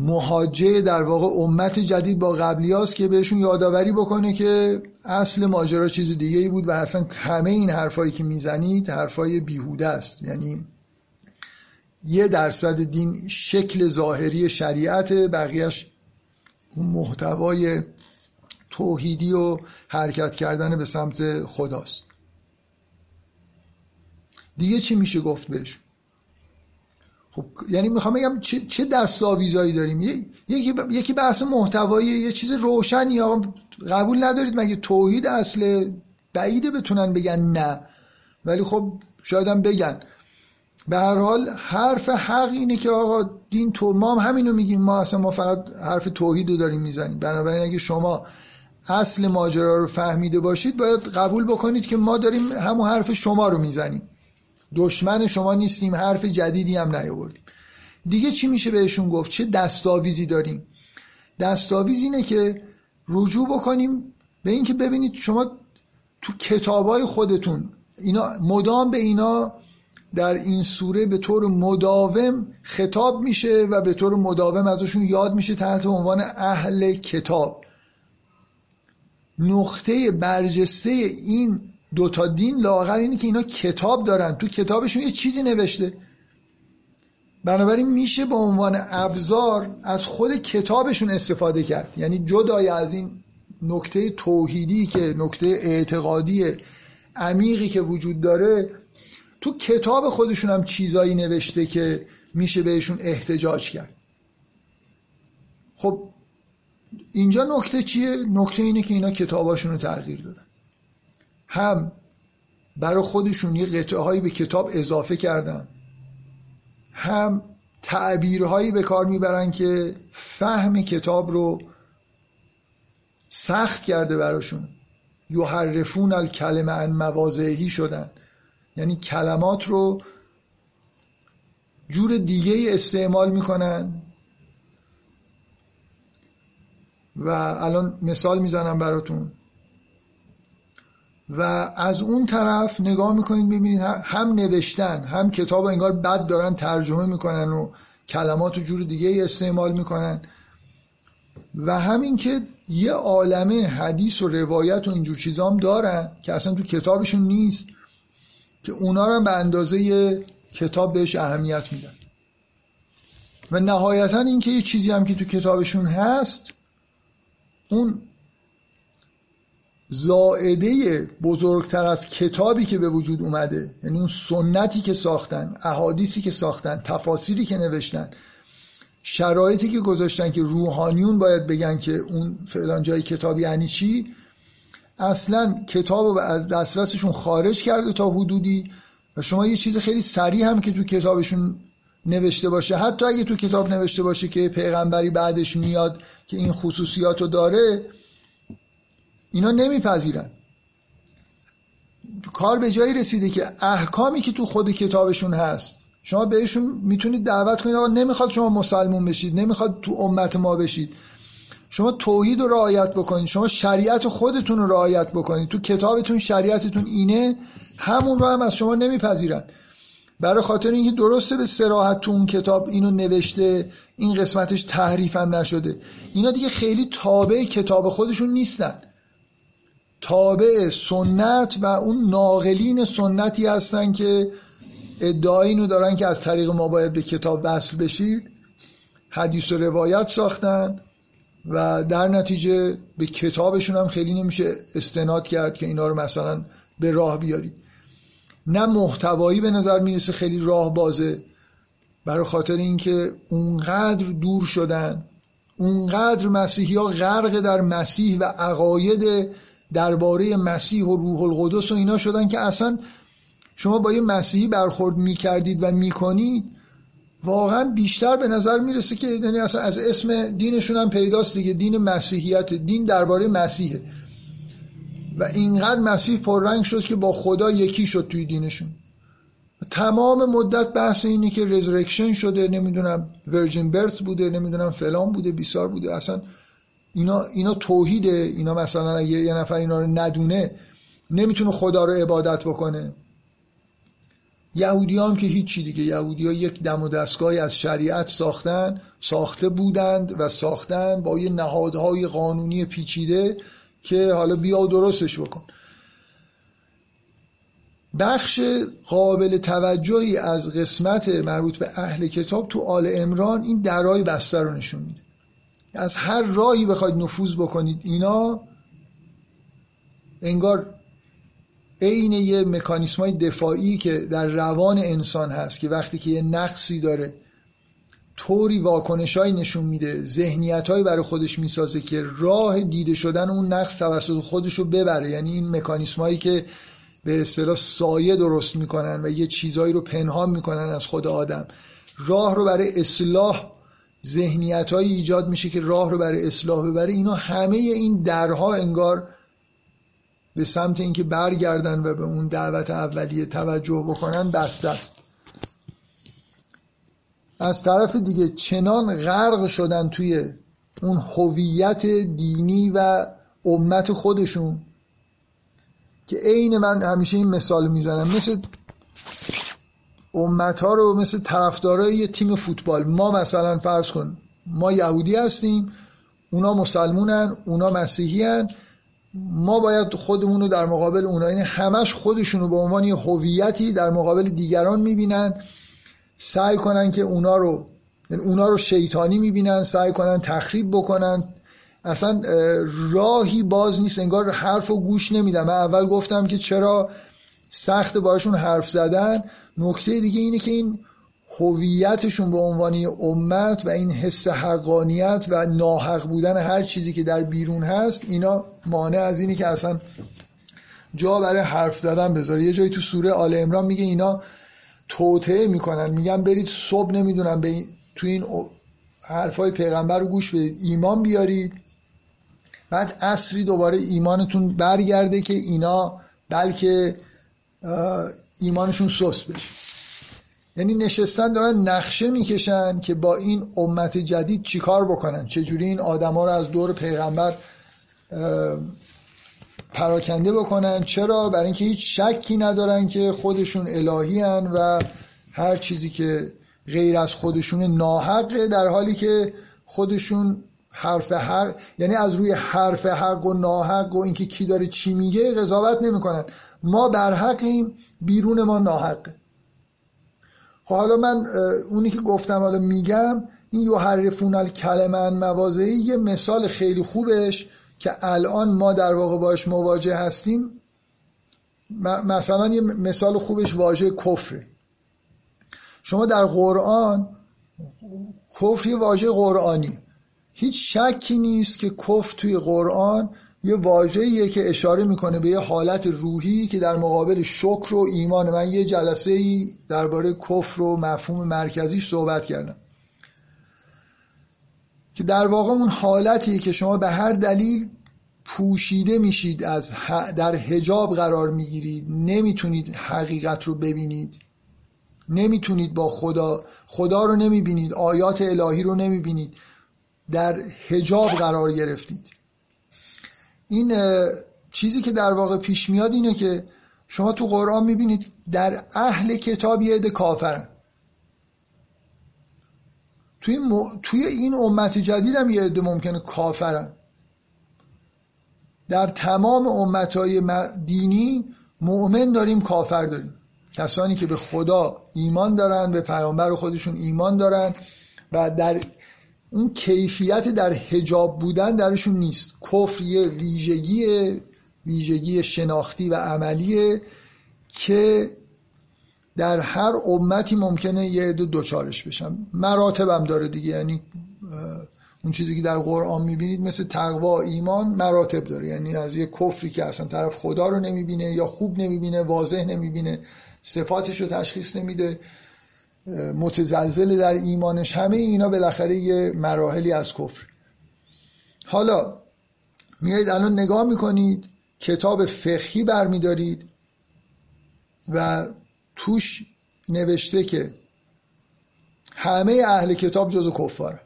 Speaker 1: مهاجه در واقع امت جدید با قبلی هاست که بهشون یادآوری بکنه که اصل ماجرا چیز دیگه ای بود و اصلا همه این حرفایی که می‌زنید حرفای بیهوده است. یعنی یه درصد دین شکل ظاهری شریعت بقیهش اون محتوای توحیدی و حرکت کردن به سمت خداست. دیگه چی میشه گفت بهش؟ خب یعنی می‌خوام بگم چه, چه دستاویزایی داریم؟ یکی یکی بحث محتوایی یه چیز روشنی. آقا قبول ندارید مگه توحید اصل بعیده بتونن بگن نه؟ ولی خب شاید هم بگن. به هر حال حرف حق اینه که آقا دین تو ما هم همینو میگیم. ما اصلا ما فقط حرف توحید رو داریم می‌زنیم. بنابراین اگه شما اصل ماجرا رو فهمیده باشید باید قبول بکنید که ما داریم همون حرف شما رو می‌زنیم. دشمن شما نیستیم حرف جدیدی هم نیاوردیم. دیگه چی میشه بهشون گفت؟ چه دستاویزی داریم؟ دستاویز اینه که رجوع بکنیم به اینکه ببینید شما تو کتابای خودتون اینا مدام به اینا در این سوره به طور مداوم خطاب میشه و به طور مداوم ازشون یاد میشه تحت عنوان اهل کتاب. نقطه برجسته این دوتا دین لاغر اینه که اینا کتاب دارن. تو کتابشون یه چیزی نوشته. بنابراین میشه به عنوان ابزار از خود کتابشون استفاده کرد. یعنی جدای از این نکته توحیدی که نکته اعتقادی عمیقی که وجود داره تو کتاب خودشون هم چیزایی نوشته که میشه بهشون احتجاج کرد. خب اینجا نکته چیه؟ نکته اینه که اینا کتاباشون رو تغییر دادن. هم برای خودشون یه قطعه هایی به کتاب اضافه کردن. هم تعبیرهایی به کار می‌برن که فهم کتاب رو سخت کرده براشون. یحرفون الکلمه ان موازهی شدن. یعنی کلمات رو جور دیگه استعمال می‌کنن. و الان مثال می‌زنم براتون. و از اون طرف نگاه می‌کنید ببینید هم نوشتن هم کتاب انگار بد دارن ترجمه می‌کنن و کلمات و جور دیگه استعمال می‌کنن. و همین که یه عالمه حدیث و روایت و اینجور چیزا هم دارن که اصلا تو کتابشون نیست. که اونا رو به اندازه کتاب بهش اهمیت میدن. و نهایتا اینکه یه چیزی هم که تو کتابشون هست اون زائده بزرگتر از کتابی که به وجود اومده یعنی اون سنتی که ساختن احادیثی که ساختن تفاسیری که نوشتن شرایطی که گذاشتن که روحانیون باید بگن که اون فلان جای کتاب یعنی چی اصلا کتاب رو از دسترسشون خارج کرده تا حدودی و شما یه چیز خیلی سریع هم که تو کتابشون نوشته باشه حتی اگه تو کتاب نوشته باشه که پیغمبری بعدش میاد که این خصوصیات رو داره اینا نمیپذیرن. کار به جایی رسیده که احکامی که تو خود کتابشون هست شما بهشون می‌تونید دعوت کنید آقا نمی‌خواد شما مسلمون بشید نمی‌خواد تو امت ما بشید. شما توحید رو رعایت بکنید شما شریعت خودتون رو رعایت بکنید. تو کتابتون شریعتتون اینه همون رو هم از شما نمیپذیرن. برای خاطر اینکه درسته به سراحت تو اون کتاب اینو نوشته این قسمتش تحریف هم نشده. اینا دیگه خیلی تابع کتاب خودشون نیستن. تابع سنت و اون ناقلین سنتی هستن که ادعای اینو دارن که از طریق ما باید به کتاب وصل بشید. حدیث و روایت ساختن. و در نتیجه به کتابشون هم خیلی نمیشه استناد کرد که اینا رو مثلا به راه بیارید. نه محتوایی به نظر می‌رسه خیلی راه بازه برای خاطر اینکه اونقدر دور شدن اونقدر مسیحی ها غرق در مسیح و عقاید درباره مسیح و روح القدس و اینا شدن که اصلا شما با یه مسیحی برخورد می‌کردید و می‌کنید واقعا بیشتر به نظر می‌رسه که یعنی اصلا از اسم دینشون هم پیداست دیگه. دین مسیحیت دین درباره مسیحه. و اینقدر مسیح پررنگ شد که با خدا یکی شد توی دینشون. تمام مدت بحث اینه که رزرکشن شده نمی‌دونم ورجن برث بوده نمی‌دونم فلان بوده بیسار بوده. اصلا اینا اینا توحیده. اینا مثلا اگه یه نفر اینا رو ندونه نمی‌تونه خدا رو عبادت بکنه. یهودی هم که هیچی دیگه. یهودی یک دم و دستگاهی از شریعت ساختن ساخته بودند و ساختن با یه نهادهای قانونی پیچیده که حالا بیا و درستش بکن. بخش قابل توجهی از قسمت مربوط به اهل کتاب تو آل امران این درای بستر رو نشون میده. از هر راهی بخواید نفوذ بکنید اینا انگار عین یه مکانیسم های دفاعی که در روان انسان هست که وقتی که یه نقصی داره طوری واکنش نشون میده ذهنیت برای خودش می‌سازه که راه دیده شدن اون نقص توسط خودش رو ببره. یعنی این مکانیسم هایی که به اصطلاح سایه درست می‌کنن و یه چیزهایی رو پنهان می‌کنن از خود آدم راه رو برای اصلاح ذهنیت ایجاد میشه که راه رو برای اصلاح ببره. اینا همه این درها انگار به سمت اینکه برگردن و به اون دعوت اولیه توجه بکنن بسته است از طرف دیگه چنان غرق شدن توی اون هویت دینی و امت خودشون که عین من همیشه این مثال می‌زنم. مثل امت ها رو مثل طرفدارای یه تیم فوتبال. ما مثلا فرض کن ما یهودی هستیم اونا مسلمونن اونا مسیحی ما باید خودمون رو در مقابل اونا این یعنی همش خودشون رو به عنوان یه هویتی در مقابل دیگران می‌بینن سعی کنن که اونا رو یعنی اونا رو شیطانی می‌بینن سعی کنن تخریب بکنن. اصلا راهی باز نیست انگار حرف و گوش نمیدن. من اول گفتم که چرا سخت باشون حرف زدن. نکته دیگه اینه که این هویتشون به عنوان امت و این حس حقانیت و ناحق بودن هر چیزی که در بیرون هست اینا مانع از اینه که اصلا جا برای حرف زدن بذاره. یه جایی تو سوره آل امران میگه اینا توطعه می‌کنن. میگن برید صبح نمی‌دونم به این تو این حرفای پیغمبر رو گوش بدید. ایمان بیارید. بعد اصری دوباره ایمانتون برگرده که اینا بلکه ایمانشون سوس بشه. یعنی نشستن دارن نقشه می‌کشن که با این امت جدید چیکار بکنن؟ چجوری این آدما رو از دور پیغمبر پراکنده بکنن؟ چرا؟ برای اینکه هیچ شکی ندارن که خودشون الهی و هر چیزی که غیر از خودشون ناحقه در حالی که خودشون حرف حق یعنی از روی حرف حق و ناحق و اینکه کی داره چی میگه قضاوت نمی‌کنن. ما بر حقیم بیرون ما ناحقه. خب حالا من اونی که گفتم حالا میگم این یحرفون الکلمه مواضعی یه مثال خیلی خوبش که الان ما در واقع باش مواجه هستیم. مثلا یه مثال خوبش واژه کفره شما در قرآن کفر یه واژه قرآنی. هیچ شکی نیست که کفر توی قرآن یه واژه‌ایه که اشاره می‌کنه به یه حالت روحی که در مقابل شکر و ایمان. من یه جلسه ای درباره کفر و مفهوم مرکزیش صحبت کردم که در واقع اون حالتی که شما به هر دلیل پوشیده میشید از در حجاب قرار می‌گیرید. نمی‌تونید حقیقت رو ببینید. نمی‌تونید با خدا خدا رو نمی‌بینید. آیات الهی رو نمی‌بینید. در حجاب قرار گرفتید. این چیزی که در واقع پیش میاد اینه که شما تو قرآن می‌بینید در اهل کتاب یه عده کافرن. توی, توی این امت جدید هم یه عده ممکنه کافرن. در تمام امتهای دینی مؤمن داریم کافر داریم. کسانی که به خدا ایمان دارن به پیامبر خودشون ایمان دارن و در اون کیفیت در هجاب بودن درشون نیست. کفر یه ویژگی ویژگی شناختی و عملیه که در هر امتی ممکنه یه عده دوچارش بشن. مراتبم داره دیگه یعنی اون چیزی که در قرآن می‌بینید مثل تقوا ایمان مراتب داره. یعنی از یه کفری که اصلا طرف خدا رو نمی‌بینه یا خوب نمی‌بینه واضح نمی‌بینه صفاتش رو تشخیص نمیده. متزلزل در ایمانش همه اینا بالاخره یه مراحلی از کفر. حالا میایید الان نگاه می‌کنید کتاب فقهی برمیدارید و توش نوشته که همه اهل کتاب جزو کفاره.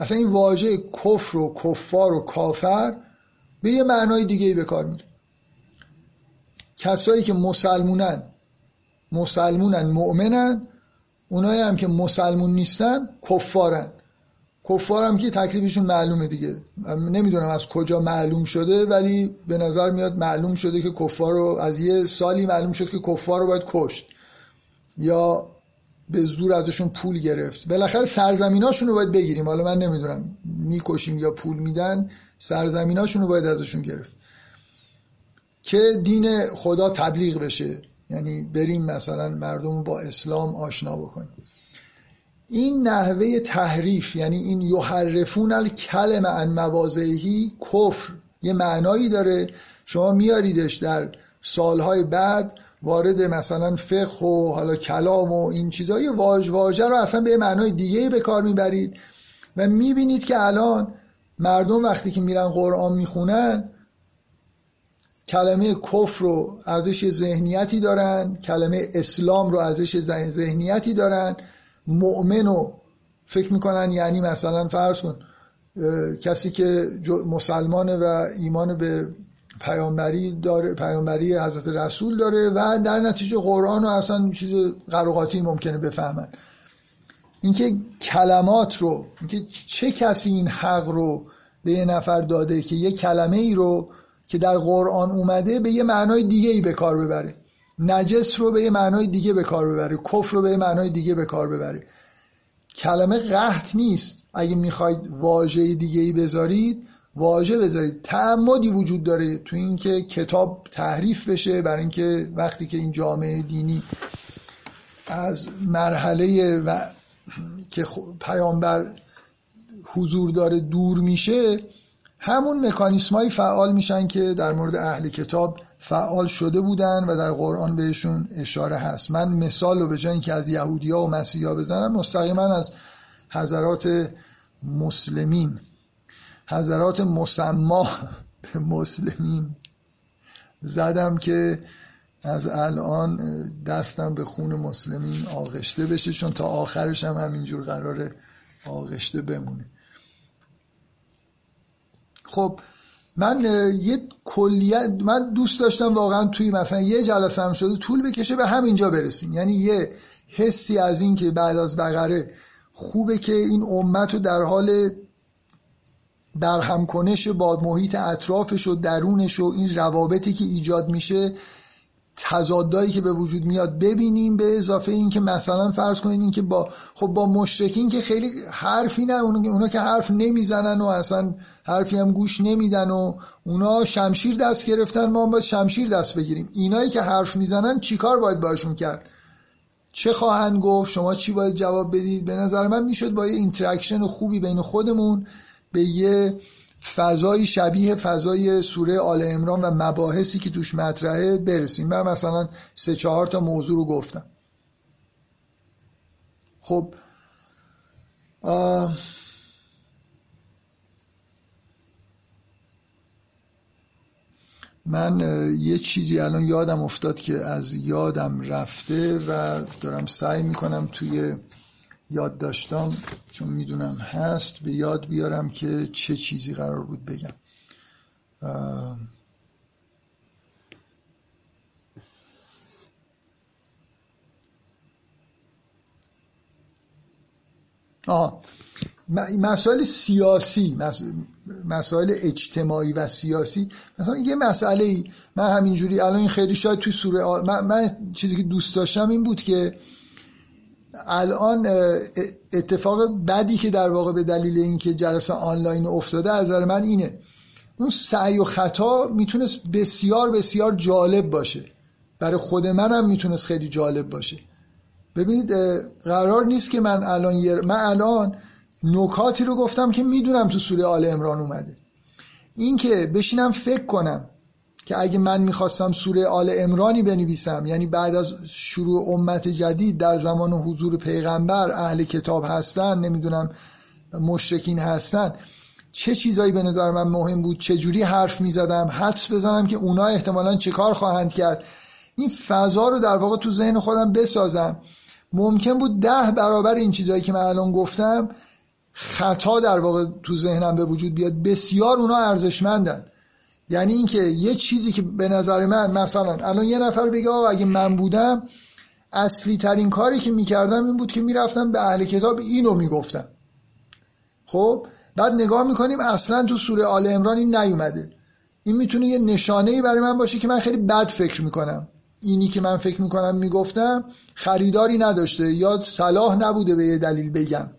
Speaker 1: اصلا این واژه کفر و کفار و کافر به یه معنای دیگه ای به کار میره. کسایی که مسلمونن مسلمونن مؤمنن اونایی هم که مسلمون نیستن کفارن. کفار هم که تکلیفشون معلومه دیگه. نمی‌دونم از کجا معلوم شده ولی به نظر میاد معلوم شده که کفار رو از یه سالی معلوم شد که کفار رو باید کشت. یا به زور ازشون پول گرفت. بالاخره سرزمیناشون رو باید بگیریم. حالا من نمی‌دونم می‌کشیم یا پول میدن سرزمیناشون رو باید ازشون گرفت. که دین خدا تبلیغ بشه. یعنی بریم مثلا مردم با اسلام آشنا بکنیم. این نحوه تحریف یعنی این یحرفون الکلم عن موازهی کفر یه معنایی داره. شما میاریدش در سالهای بعد وارد مثلا فقه و حالا کلام و این چیزای واژ واژه رو اصلا به معنای دیگه به کار می‌برید و می‌بینید که الان مردم وقتی که میرن قرآن می‌خونن کلمه کفر رو ازش ذهنیتی دارن کلمه اسلام رو ازش ذهنیتی دارن. مؤمن رو فکر می‌کنن یعنی مثلا فرض کن کسی که مسلمانه و ایمان به پیامبری داره پیامبری حضرت رسول داره و در نتیجه قرآن رو اصلا چیز قراقاتی ممکنه بفهمن. اینکه کلمات رو اینکه چه کسی این حق رو به یه نفر داده که یه کلمه ای رو که در قرآن اومده به یه معنای دیگه ای به کار ببره. نجس رو به یه معنای دیگه به کار ببره. کفر رو به یه معنای دیگه به کار ببره. کلمه قحط نیست. اگه می‌خواید واژه دیگه ای بذارید واژه بذارید. تعمدی وجود داره تو اینکه کتاب تحریف بشه برای اینکه وقتی که این جامعه دینی از مرحله و که پیامبر حضور داره دور میشه همون مکانیسمایی فعال میشن که در مورد اهل کتاب فعال شده بودن و در قرآن بهشون اشاره هست. من مثال رو به جای اینکه از یهودیا و مسیحا بزنم مستقیما از حضرات مسلمین. حضرات مسما به مسلمین زدم که از الان دستم به خون مسلمین آغشته بشه چون تا آخرش هم همینجور قرار آغشته بمونه. خب من یه کلیت من دوست داشتم واقعا توی مثلا یه جلسه هم شده طول بکشه به همینجا برسیم. یعنی یه حسی از این که بعد از بقره خوبه که این امت رو در حال در همکنش با محیط اطرافش و درونش و این روابطی که ایجاد میشه تضادایی که به وجود میاد ببینیم به اضافه این که مثلا فرض کنید این که با خب با مشرکین که خیلی حرفی نه اونا که حرف نمی‌زنن و اصلا حرفی هم گوش نمیدن و اونا شمشیر دست گرفتن ما باید شمشیر دست بگیریم. اینایی که حرف می‌زنن چیکار باید باشون کرد؟ چه خواهند گفت؟ شما چی باید جواب بدید؟ به نظر من می‌شد با یه interaction خوبی بین خودمون به یه فضای شبیه فضای سوره آل امران و مباحثی که توش مطرحه برسیم. من مثلا سه چهار تا موضوع رو گفتم. خب من یه چیزی الان یادم افتاد که از یادم رفته و دارم سعی می‌کنم توی یاد داشتم چون می‌دونم هست به یاد بیارم که چه چیزی قرار بود بگم. آه. مسائل سیاسی مسائل اجتماعی و سیاسی. مثلا یه مسئله ای من همینجوری الان این خیلی شاید توی سوره من, من چیزی که دوست داشتم این بود که الان اتفاق بدی که در واقع به دلیل اینکه جلسه آنلاین افتاده از نظر من اینه. اون سعی و خطا می‌تونست بسیار بسیار جالب باشه. برای خود منم می‌تونست خیلی جالب باشه. ببینید قرار نیست که من الان من الان نکاتی رو گفتم که می‌دونم تو سوره آل امران اومده. این که بشینم فکر کنم که اگه من می‌خواستم سوره آل امرانی بنویسم یعنی بعد از شروع امت جدید در زمان حضور پیغمبر اهل کتاب هستن نمی‌دونم مشرکین هستن چه چیزایی به نظر من مهم بود؟ چه جوری حرف می‌زدم؟ حدس بزنم که اونا احتمالا چه کار خواهند کرد. این فضا رو در واقع تو ذهن خودم بسازم. ممکن بود ده برابر این چیزایی که من الان گفتم خطا در واقع تو ذهنم به وجود بیاد. بسیار اونا ارزشمندن. یعنی اینکه یه چیزی که به نظر من مثلا الان یه نفر بگه آقا اگه من بودم اصلی ترین کاری که می‌کردم این بود که می‌رفتم به اهل کتاب اینو می‌گفتم. خب بعد نگاه می‌کنیم اصلا تو سوره آل امران این نیومده. این می‌تونه یه نشانه ای برای من باشه که من خیلی بد فکر می‌کنم. اینی که من فکر می‌کنم می‌گفتم خریداری نداشته یا صلاح نبوده به یه دلیل بگم.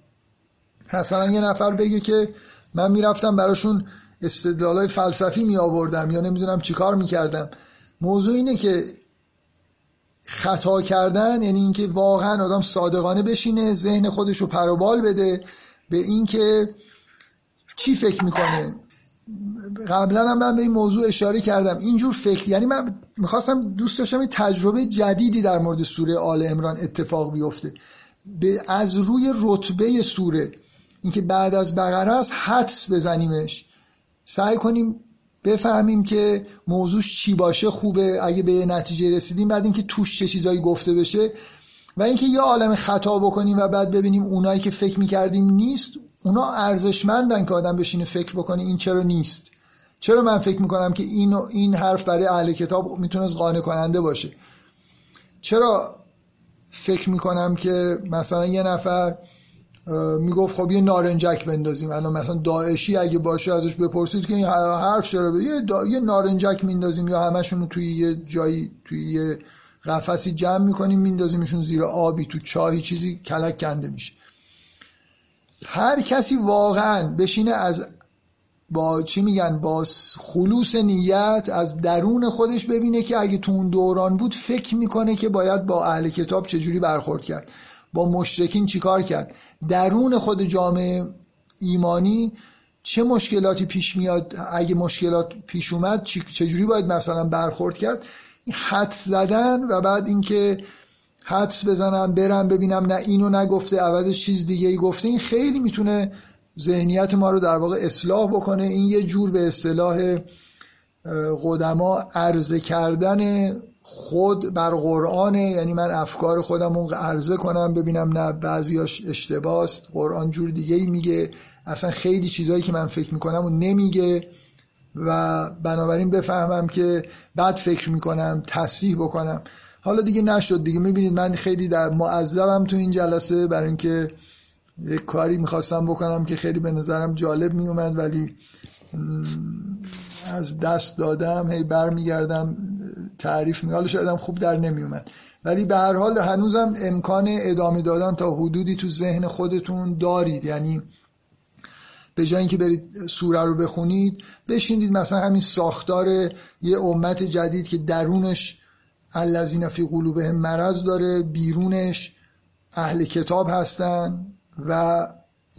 Speaker 1: مثلا یه نفر بگه که من می‌رفتم براشون استدلالای فلسفی می آوردم یا نمی‌دونم چیکار می‌کردم موضوع اینه که خطا کردن یعنی اینکه واقعا آدم صادقانه بشینه ذهن خودش رو پروبال بده به اینکه چی فکر می‌کنه. قبلا هم من به این موضوع اشاره کردم. اینجور فکر یعنی من می‌خواستم دوست داشتم تجربه جدیدی در مورد سوره آل امران اتفاق بیفته. به از روی رتبه سوره اینکه بعد از بقره است حدس بزنیمش. سعی کنیم بفهمیم که موضوعش چی باشه خوبه. اگه به نتیجه رسیدیم بعد اینکه توش چه چیزایی گفته بشه و اینکه یه عالم خطا بکنیم و بعد ببینیم اونایی که فکر می‌کردیم نیست اونا ارزشمندن که آدم بشینه فکر بکنه این چرا نیست. چرا من فکر می‌کنم که این, این حرف برای اهل کتاب می‌تونست قانع کننده باشه؟ چرا فکر می‌کنم که مثلا یه نفر می‌گفت خب یه نارنجک بندازیم. الان مثلا داعشی اگه باشه ازش بپرسید که این حرف چرا یه, یه نارنجک میندازیم یا همشون رو توی یه جایی توی یه قفسی جمع می‌کنیم میندازیمشون زیر آبی تو چاهی چیزی کلک کنده میشه. هر کسی واقعا بشینه از با چی میگن؟ با خلوص نیت از درون خودش ببینه که اگه تو اون دوران بود فکر می‌کنه که باید با اهل کتاب چجوری برخورد کرد. با مشرکین چیکار کرد؟ درون خود جامعه ایمانی چه مشکلاتی پیش میاد؟ اگه مشکلات پیش اومد چجوری باید مثلا برخورد کرد؟ حد زدن و بعد اینکه حدس بزنم برم ببینم نه اینو نگفته عوضش چیز دیگه ای گفته این خیلی می‌تونه ذهنیت ما رو در واقع اصلاح بکنه. این یه جور به اصطلاح قدما عرضه کردن خود بر قرآنه یعنی من افکار خودم رو عرضه کنم ببینم نه بعضیاش اشتباست. قرآن جور دیگه ای میگه. اصلا خیلی چیزهایی که من فکر می‌کنم و نمیگه. و بنابراین بفهمم که بعد فکر می‌کنم تصحیح بکنم. حالا دیگه نشد دیگه. می‌بینید من خیلی در معذبم تو این جلسه. برای اینکه یک کاری می‌خواستم بکنم که خیلی به نظرم جالب میومد ولی از دست دادم هی برمیگردم تعریف می حالا شاید خوب در نمیومد ولی به هر حال هنوزم امکان ادامه دادن تا حدودی تو ذهن خودتون دارید. یعنی به جای اینکه برید سوره رو بخونید بشینید مثلا همین ساختار یه امت جدید که درونش الذین فی قلوبهم مرض داره بیرونش اهل کتاب هستن و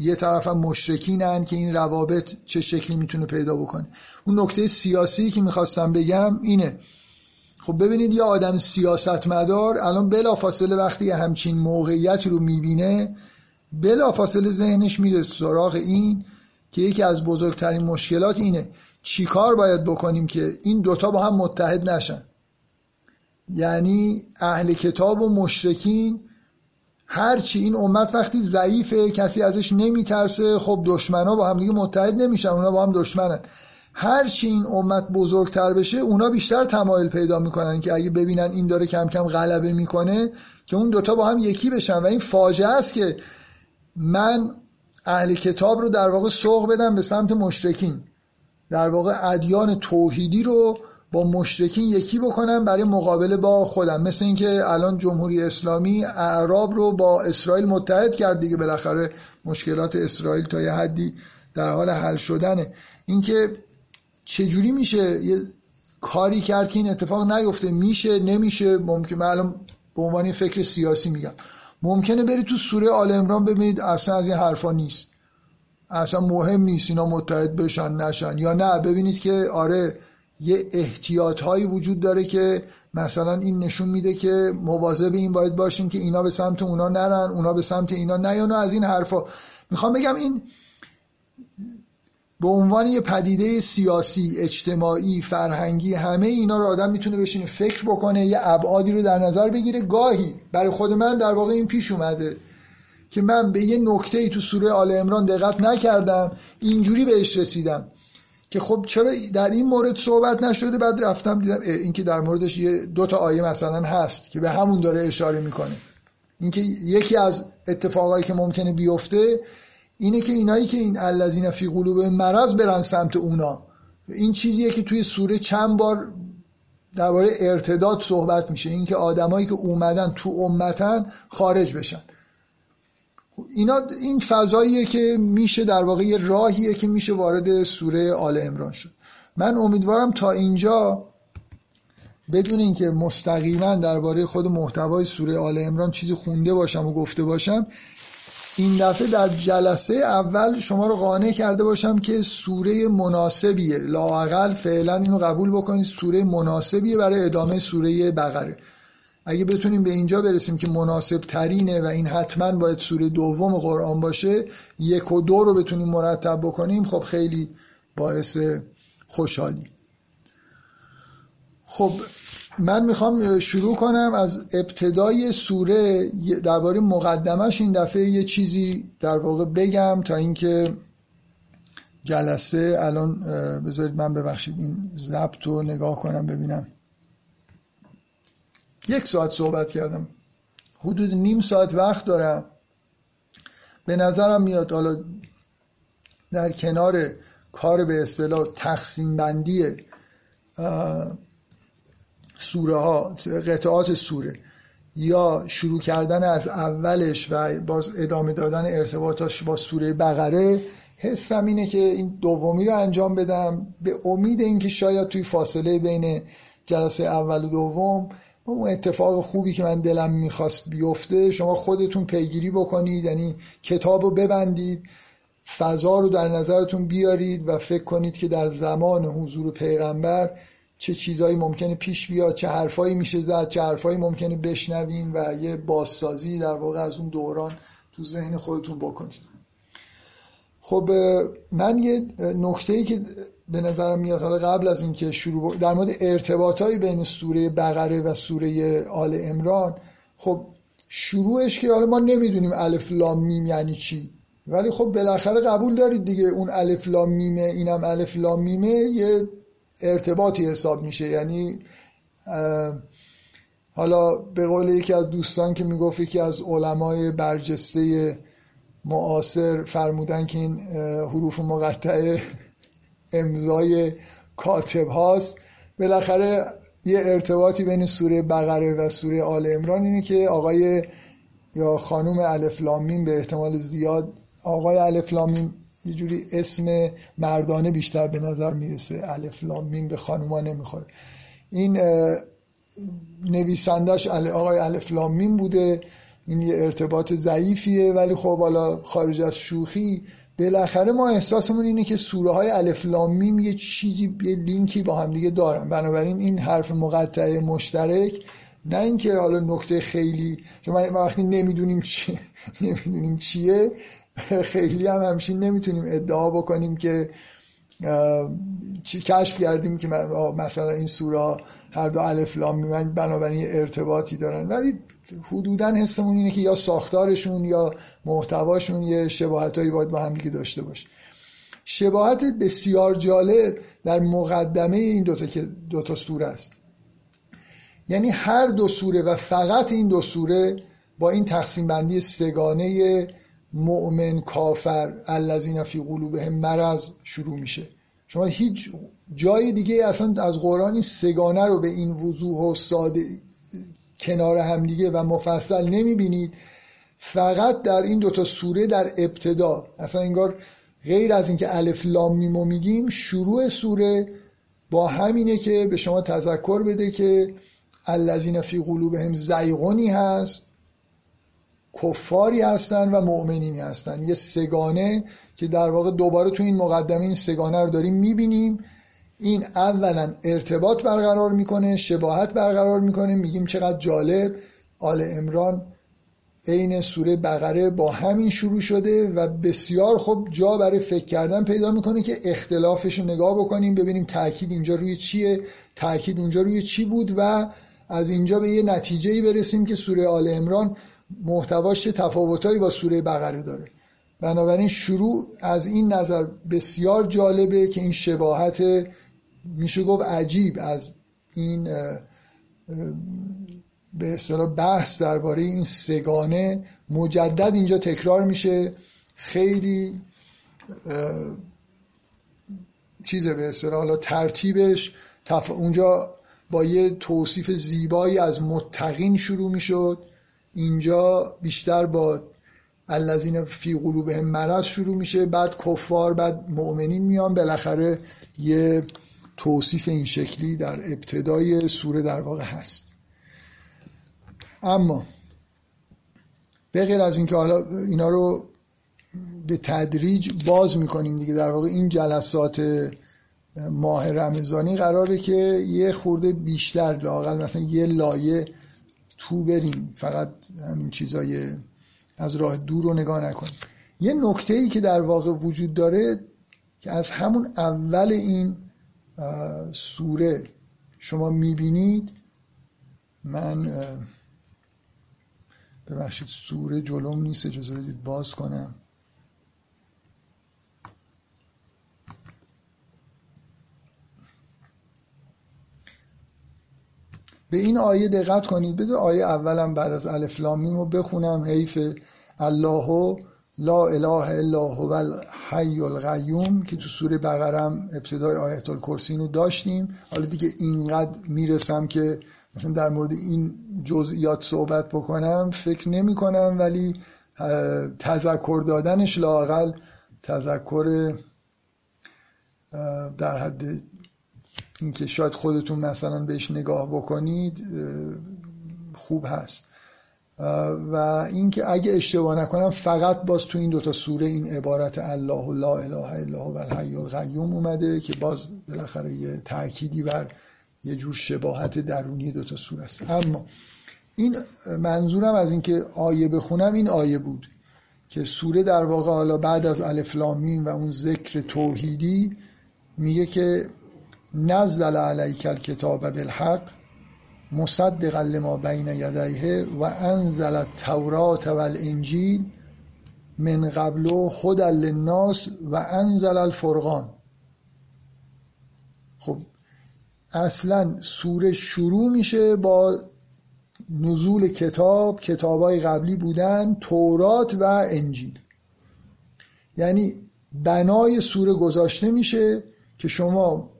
Speaker 1: یه طرف هم مشرکینن که این روابط چه شکلی می‌تونه پیدا بکنه. اون نکته سیاسی که می‌خواستم بگم اینه. خب ببینید یه آدم سیاستمدار الان بلافاصله وقتی همچین موقعیتی رو می‌بینه بلافاصله ذهنش میره سراغ این که یکی از بزرگترین مشکلات اینه. چیکار باید بکنیم که این دوتا با هم متحد نشن؟ یعنی اهل کتاب و مشرکین هرچی این امت وقتی ضعیفه کسی ازش نمیترسه خب دشمنا با هم دیگه متحد نمیشن اونا با هم دشمنن. هرچی این امت بزرگتر بشه اونا بیشتر تمایل پیدا می‌کنن که اگه ببینن این داره کم کم غلبه می‌کنه که اون دوتا با هم یکی بشن. و این فاجعه است که من اهل کتاب رو در واقع سوق بدم به سمت مشرکین. در واقع ادیان توحیدی رو با مشرکین یکی بکنم برای مقابله با خودم. مثل اینکه الان جمهوری اسلامی اعراب رو با اسرائیل متحد کرد دیگه بالاخره مشکلات اسرائیل تا یه حدی در حال حل شدنه. اینکه چجوری میشه یه کاری کرد که این اتفاق نیفته؟ میشه؟ نمیشه؟ ممکن الان به عنوان فکر سیاسی میگم. ممکنه بری تو سوره آل امران ببینید اصلا از این حرفا نیست. اصلا مهم نیست اینا متحد بشن نشن یا نه. ببینید که آره یه احتیاط هایی وجود داره که مثلا این نشون میده که مواظب این باید باشیم که اینا به سمت اونا نرن اونا به سمت اینا نیان از این حرفا. می‌خوام بگم این به عنوان یه پدیده سیاسی اجتماعی فرهنگی همه اینا رو آدم می‌تونه بشینه فکر بکنه یه ابعادی رو در نظر بگیره. گاهی برای خود من در واقع این پیش اومده که من به یه نکته ای تو سوره آل امران دقت نکردم اینجوری بهش رسیدم. که خب چرا در این مورد صحبت نشده بعد رفتم دیدم اینکه در موردش یه دو تا آیه مثلا هست که به همون داره اشاره می‌کنه. اینکه یکی از اتفاقایی که ممکنه بیفته اینه که اینایی که این الذین فی قلوب مرض برن سمت اونا این چیزیه که توی سوره چند بار درباره ارتداد صحبت میشه. اینکه آدمایی که اومدن تو امتن خارج بشن. اینا این فضاییه که میشه در واقع یه راهیه که میشه وارد سوره آل امران شد. من امیدوارم تا اینجا بدون اینکه مستقیما درباره خود محتوای سوره آل امران چیزی خونده باشم و گفته باشم این دفعه در جلسه اول شما رو قانع کرده باشم که سوره مناسبیه. لاقل فعلا اینو قبول بکنید سوره مناسبیه برای ادامه سوره بقره. اگه بتونیم به اینجا برسیم که مناسب ترینه و این حتما باید سوره دوم قرآن باشه یک و دو رو بتونیم مرتب بکنیم خب خیلی باعث خوشحالی. خب من می‌خوام شروع کنم از ابتدای سوره درباره مقدمش این دفعه یه چیزی در واقع بگم تا اینکه جلسه الان بذارید من ببخشید این ضبط رو نگاه کنم ببینم. یک ساعت صحبت کردم. حدود نیم ساعت وقت دارم. به نظرم میاد حالا در کنار کار به اصطلاح تقسیم بندی سوره ها قطعات سوره یا شروع کردن از اولش و باز ادامه دادن ارتباطاش با سوره بقره حسم اینه که این دومی رو انجام بدم. به امید اینکه شاید توی فاصله بین جلسه اول و دوم اون اتفاق خوبی که من دلم می‌خواست بیفته شما خودتون پیگیری بکنید یعنی کتاب رو ببندید فضا رو در نظرتون بیارید و فکر کنید که در زمان حضور پیغمبر چه چیزایی ممکنه پیش بیاد چه حرفایی میشه زد چه حرفایی ممکنه بشنویم و یه بازسازی در واقع از اون دوران تو ذهن خودتون بکنید. خب من یه نکته ای که به نظرم میاد حالا قبل از اینکه شروع در مورد ارتباطایی بین سوره بقره و سوره آل امران خب شروعش که حالا ما نمی‌دونیم الف لام میم یعنی چی ولی خب بالاخره قبول دارید دیگه اون الف لام میمه اینم الف لام میمه یه ارتباطی حساب میشه. یعنی حالا به قول یکی از دوستان که می‌گفت یکی از علمای برجسته معاصر فرمودن که این حروف مقطعه امضای کاتب هاست. بالاخره یه ارتباطی بین سوره بقره و سوره آل امران اینه که آقای یا خانوم الفلامین به احتمال زیاد آقای الفلامین یه جوری اسم مردانه بیشتر به نظر می‌رسه. الفلامین به خانوما نمی‌خوره. این نویسندش آقای الفلامین بوده. این یه ارتباط ضعیفیه ولی خب حالا خارج از شوخی بالاخره ما احساسمون اینه که سوره های الف لام یه چیزی یه لینکی با هم دیگه دارن. بنابراین این حرف مقطع مشترک نه اینکه حالا نکته خیلی چون وقتی نمی‌دونیم چی نمی‌دونیم چیه خیلی هم همشین نمی‌تونیم ادعا بکنیم که کشف کردیم که مثلا این سوره هر دو الف لام میمن بنابراین ارتباطی دارن. ولی حدودا حسمون اینه که یا ساختارشون یا محتواشون یه شباهتایی باید با هم دیگه داشته باشه. شباهت بسیار جالب در مقدمه این دوتا که دوتا سوره است. یعنی هر دو سوره و فقط این دو سوره با این تقسیم بندی سگانه مؤمن کافر الذین فی قلوبهم مرض شروع میشه. شما هیچ جای دیگه اصلا از قرآن این سگانه رو به این وضوح و ساده کنار همدیگه و مفصل نمی‌بینید. فقط در این دوتا سوره در ابتدا اصلا انگار غیر از اینکه الف لام میمو میگیم شروع سوره با همینه که به شما تذکر بده که الذین فی قلوبهم زیغونی هست. کفاری هستن و مؤمنینی هستن. یه سگانه که در واقع دوباره تو این مقدمه این سگانه رو داریم می‌بینیم. این اولا ارتباط برقرار می‌کنه شباهت برقرار می‌کنه. میگیم چقدر جالب. آل امران عین سوره بقره با همین شروع شده و بسیار خوب جا برای فکر کردن پیدا می‌کنه که اختلافش رو نگاه بکنیم ببینیم تاکید اینجا روی چیه تاکید اونجا روی چی بود و از اینجا به یه نتیجه برسیم که سوره آل امران محتواش تفاوتایی با سوره بقره داره. بنابراین شروع از این نظر بسیار جالبه که این شباهت میشه گفت عجیب از این به اصطلاح بحث درباره این سگانه مجدد اینجا تکرار میشه. خیلی چیزه به اصطلاح ترتیبش اونجا با یه توصیف زیبایی از متقین شروع می‌شد. اینجا بیشتر با الذین فی قلوبهم مرض شروع میشه بعد کفار بعد مؤمنین میان. بالاخره یه توصیف این شکلی در ابتدای سوره در واقع هست. اما به غیر از اینکه حالا اینا رو به تدریج باز می‌کنیم دیگه در واقع این جلسات ماه رمضانی قراره که یه خورده بیشتر لاقل مثلا یه لایه تو بریم. فقط همین چیزای از راه دور رو نگاه نکنیم یه نکته ای که در واقع وجود داره که از همون اول این سوره شما می‌بینید من ببخشید سوره جلوم نیست اجازه بدید باز کنم. به این آیه دقت کنید. بذار آیه اولم بعد از الف لام رو بخونم. حیف الله لا اله الا هو الحی القیوم که تو سوره بقرم ابتدای آیت الکرسی رو داشتیم. حالا دیگه اینقدر می‌رسم که مثلا در مورد این جزئیات صحبت بکنم. فکر نمی کنم ولی تذکر دادنش لاقل تذکر در حد اینکه شاید خودتون مثلا بهش نگاه بکنید خوب هست. و اینکه اگه اشتباه نکنم فقط باز تو این دوتا سوره این عبارت الله لا اله الا هو الحی القیوم اومده که باز بالاخره یه تأکیدی بر یه جور شباهت درونی دوتا سوره است. اما این منظورم از اینکه آیه بخونم این آیه بود که سوره در واقع حالا بعد از الف و اون ذکر توحیدی میگه که نزل علیک الکتاب بالحق مصدقا لما بین یدیه و انزل التورات والانجیل من قبل خود للناس و انزل الفرقان. خب اصلا سوره شروع میشه با نزول کتاب کتابای قبلی بودن تورات و انجیل. یعنی بنای سوره گذاشته میشه که شما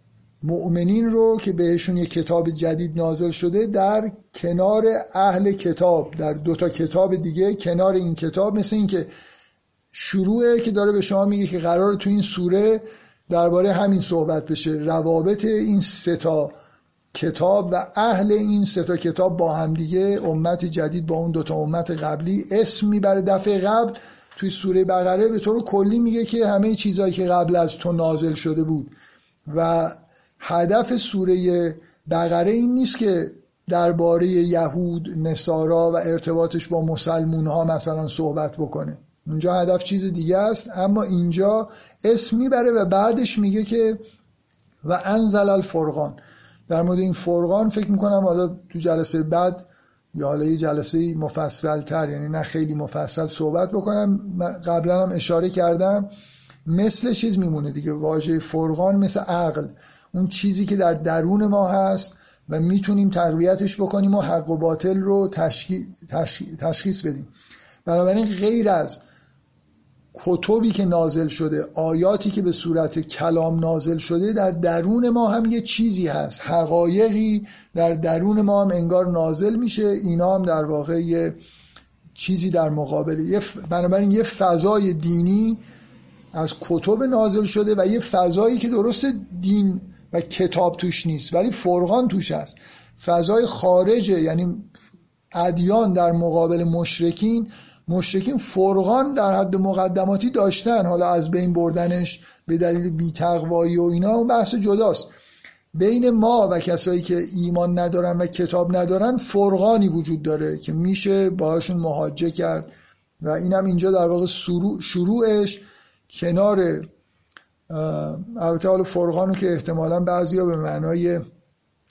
Speaker 1: مؤمنین رو که بهشون یه کتاب جدید نازل شده در کنار اهل کتاب در دوتا کتاب دیگه کنار این کتاب مثل اینکه شروعه که داره به شما میگه که قرار تو این سوره درباره همین صحبت بشه. روابط این ستا کتاب و اهل این ستا کتاب با همدیگه. امت جدید با اون دوتا امت قبلی اسم می‌بره. دفعه قبل توی سوره بقره به طور کلی میگه که همه چیزهایی که قبل از تو نازل شده بود و هدف سوره بقره این نیست که درباره یهود نصارا و ارتباطش با مسلمون ها مثلا صحبت بکنه. اونجا هدف چیز دیگه است اما اینجا اسم می‌بره و بعدش میگه که و انزل الفرقان. در مورد این فرقان فکر می‌کنم حالا تو جلسه بعد یا حالا یه جلسه مفصل تر یعنی نه خیلی مفصل صحبت بکنم. قبلا هم اشاره کردم مثل چیز میمونه دیگه واژه فرقان مثل عقل. اون چیزی که در درون ما هست و می‌تونیم تقویتش بکنیم و حق و باطل رو تشخیص بدیم. بنابراین غیر از کتبی که نازل شده آیاتی که به صورت کلام نازل شده در درون ما هم یه چیزی هست. حقایقی در درون ما هم انگار نازل میشه. اینا هم در واقع یه چیزی در مقابل. بنابراین یه فضای دینی از کتب نازل شده و یه فضایی که درست دین و کتاب توش نیست ولی فرقان توش هست. فضای خارجه یعنی ادیان در مقابل مشرکین مشرکین فرقان در حد مقدماتی داشتن. حالا از بین بردنش به دلیل بیتقوایی و اینا اون بحث جداست. بین ما و کسایی که ایمان ندارن و کتاب ندارن فرقانی وجود داره که میشه باهاشون مهاجه کرد. و اینم اینجا در واقع شروعش کنار البته حالا فرقان که احتمالا بعضیا به معنای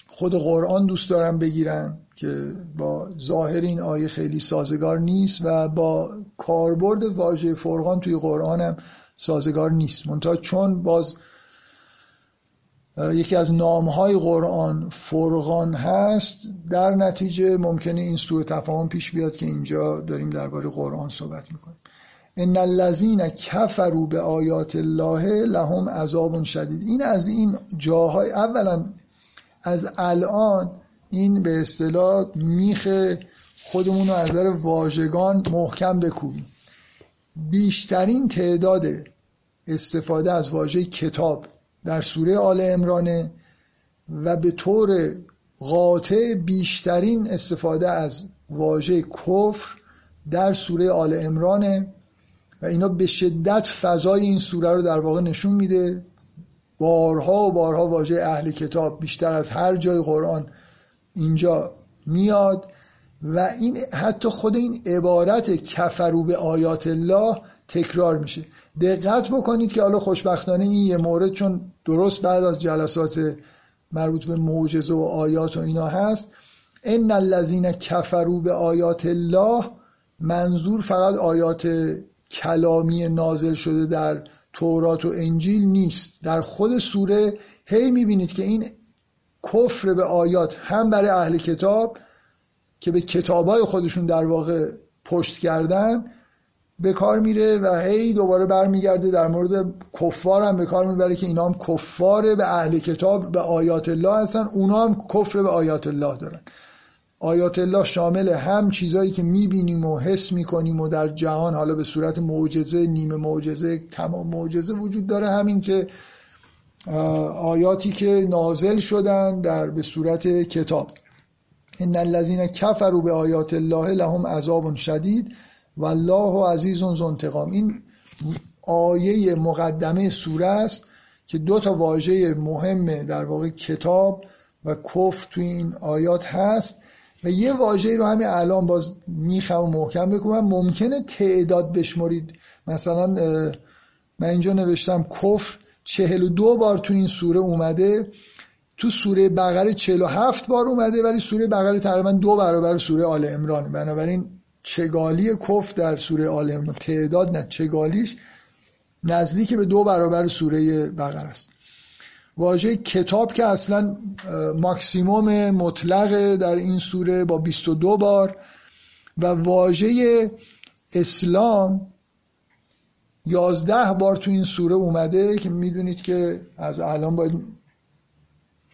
Speaker 1: خود قرآن دوست دارن بگیرن که با ظاهر این آیه خیلی سازگار نیست و با کاربرد واژه فرقان توی قرآن هم سازگار نیست. منتها چون باز یکی از نامهای قرآن فرقان هست در نتیجه ممکنه این سوء تفاهم پیش بیاد که اینجا داریم درباره قرآن صحبت می‌کنیم. ان الذين كفروا به الله لهم عذاب شدید. این از این جاهای اولا از الان این به اصطلاح میخ خودمون رو از نظر واژگان محکم بکوبیم. بیشترین تعداد استفاده از واژه کتاب در سوره آل امرانه و به طور قاطع بیشترین استفاده از واژه کفر در سوره آل امرانه و اینا به شدت فضای این سوره رو در واقع نشون میده. بارها و بارها واژه اهل کتاب بیشتر از هر جای قرآن اینجا میاد و این حتی خود این عبارت کفرو به آیات الله تکرار میشه. دقت بکنید که حالا خوشبختانه این یه مورد چون درست بعد از جلسات مربوط به معجزه و آیات و اینا هست. ان الذین کفرو به آیات الله منظور فقط آیات کلامی نازل شده در تورات و انجیل نیست. در خود سوره هی می‌بینید که این کفر به آیات هم برای اهل کتاب که به کتابای خودشون در واقع پشت کردن به کار میره و هی دوباره برمیگرده در مورد کفار هم به کار می‌بره که اینا هم کفار به اهل کتاب به آیات الله هستن. اونا هم کفر به آیات الله دارن. آیات الله شامل هم چیزایی که می‌بینیم و حس می‌کنیم و در جهان حالا به صورت معجزه نیمه معجزه تمام معجزه وجود داره. همین که آیاتی که نازل شدن در به صورت کتاب. ان الذين كفروا به آیات الله لهم عذاب شدید و الله عزیز انتقام. این آیه مقدمه سوره است که دو تا واژه مهمه در واقع کتاب و کفر تو این آیات هست. و یه واژه رو همین الان باز می‌خوام و محکم بکنم ممکنه تعداد بشمرید. مثلا من اینجا نوشتم کفر چهل و دو بار تو این سوره اومده. تو سوره بقره چهل و هفت بار اومده ولی سوره بقره تقریبا دو برابر سوره آل امران بنابراین چگالی کف در سوره آل امران تعداد نه چگالیش نزدیک به دو برابر سوره بقره است. واژه کتاب که اصلا ماکسیموم مطلق در این سوره با 22 بار و واژه اسلام یازده بار تو این سوره اومده که می‌دونید که از الان باید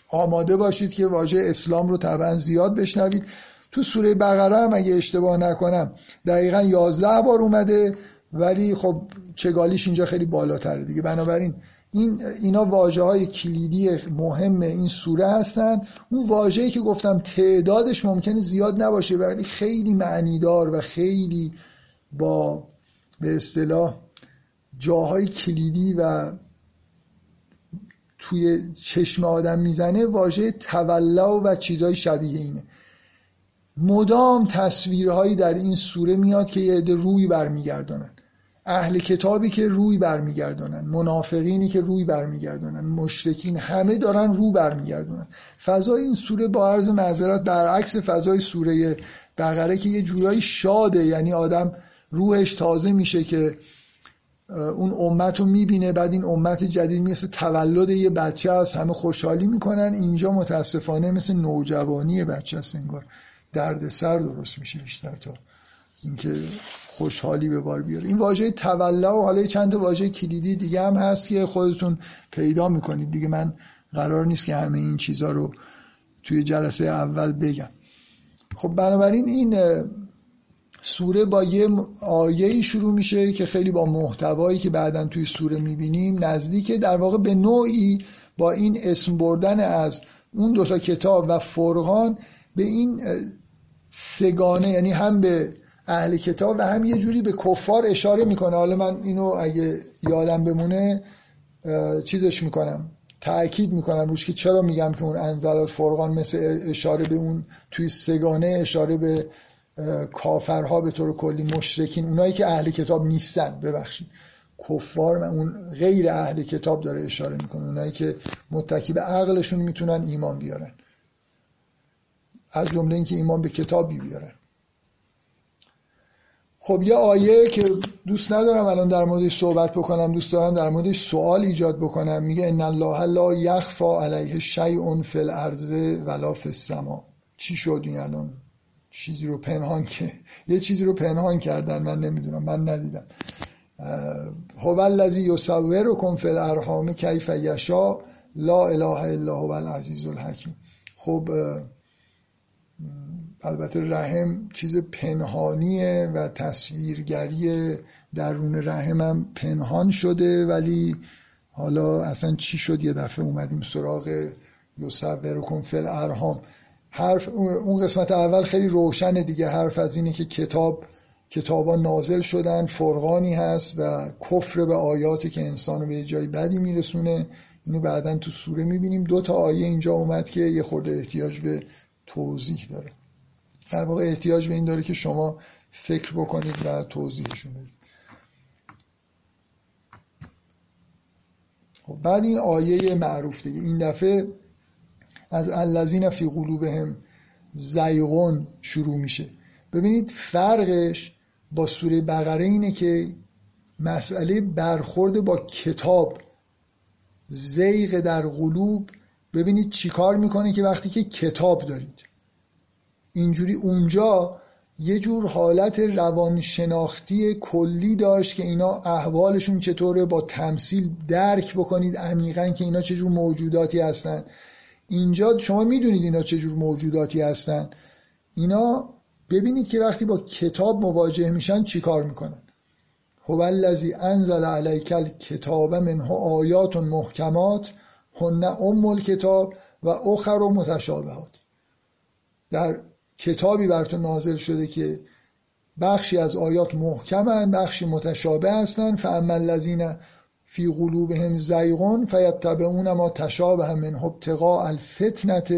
Speaker 1: آماده باشید که واژه اسلام رو طبعا زیاد بشنوید. تو سوره بقره هم اگه اشتباه نکنم دقیقا یازده بار اومده ولی خب چگالیش اینجا خیلی بالاتره دیگه. بنابراین این اینا واجه های کلیدی مهم این سوره هستن. اون واژه‌ای که گفتم تعدادش ممکنه زیاد نباشه ولی خیلی معنیدار و خیلی با به اصطلاح جاهای کلیدی و توی چشم آدم می‌زنه واژه تولا و چیزهای شبیه اینه. مدام تصویرهایی در این سوره میاد که یه عده روی برمیگردانن. اهل کتابی که روی برمیگردونن منافقینی که روی برمیگردونن مشرکین همه دارن رو برمیگردونن. فضای این سوره با عرض معذرت برعکس فضای سوره بقره که یه جورایی شاده یعنی آدم روحش تازه میشه که اون امت رو می‌بینه بعد این امت جدید مثل تولد یه بچه است همه خوشحالی می‌کنن. اینجا متاسفانه مثل نوجوانی بچه است انگار. درد سر درست میشه بیشتر تا اینکه خوشحالی به بار بیاره. این واژه تولا و حالا چند تا واژه کلیدی دیگه هم هست که خودتون پیدا می‌کنید. دیگه من قرار نیست که همه این چیزها رو توی جلسه اول بگم. خب بنابراین این سوره با یه آیه شروع میشه که خیلی با محتوایی که بعدا توی سوره می‌بینیم نزدیکه. در واقع به نوعی با این اسم بردن از اون دوتا کتاب و فرقان به این سگانه یعنی هم به اهل کتاب و هم یه جوری به کفار اشاره می‌کنه. حالا من اینو اگه یادم بمونه چیزش می‌کنم. تأکید می‌کنم روش که چرا میگم که اون انزل فرقان مثل اشاره به اون توی سگانه اشاره به کافرها به طور کلی مشرکین اونایی که اهل کتاب نیستن. ببخشید. کفار و اون غیر اهل کتاب داره اشاره می‌کنه. اونایی که متکی به عقلشون می‌تونن ایمان بیارن. از جمله اینکه ایمان به کتابی بیارن. خب یه آیه که دوست ندارم الان در موردش صحبت بکنم دوست دارم در موردش سوال ایجاد بکنم. میگه ان الله لا یخفا علیه شیء فی الارض ولا فی السما. چی شد این الان؟ چیزی رو پنهان که یه چیزی رو پنهان کردن من نمی‌دونم من ندیدم. هو الذی یصورکم فی الارحام کیف یشاء لا اله الا هو العزیز الحکیم. خب البته رحم چیز پنهانیه و تصویرگری درون رحم هم پنهان شده ولی حالا اصلا چی شد؟ یه دفعه اومدیم سراغ یصورکم فی الارحام. حرف اون قسمت اول خیلی روشنه دیگه. حرف از اینه که کتاب کتابا نازل شدن فرقانی هست و کفر به آیاتی که انسان به جای بدی میرسونه. اینو بعدا تو سوره می‌بینیم. دو تا آیه اینجا اومد که یه خورده احتیاج به توضیح داره. در واقع احتیاج به این داره که شما فکر بکنید و توضیحشون بدید. خب بعد این آیه معروف دیگه. این دفعه از الذین فی قلوبهم زیغون شروع میشه. ببینید فرقش با سوره بقره اینه که مسئله برخورد با کتاب زیغ در قلوب ببینید چیکار می‌کنه که وقتی که کتاب دارید. اینجوری اونجا یه جور حالت روانشناختی کلی داشت که اینا احوالشون چطوره با تمثیل درک بکنید عمیقا که اینا چه جور موجوداتی هستن. اینجا شما می‌دونید اینا چه جور موجوداتی هستن. اینا ببینید که وقتی با کتاب مواجه میشن چیکار می‌کنن. هو الذی انزل علیک الکتاب منه آیات محکمات هن ام الکتاب و اخر و متشابهات. در کتابی بر تو نازل شده که بخشی از آیات محکمن بخشی متشابه هستن فاما الذین فی قلوبهم زیغون فیتبعون ما تشابه من ابتغاء الفتنت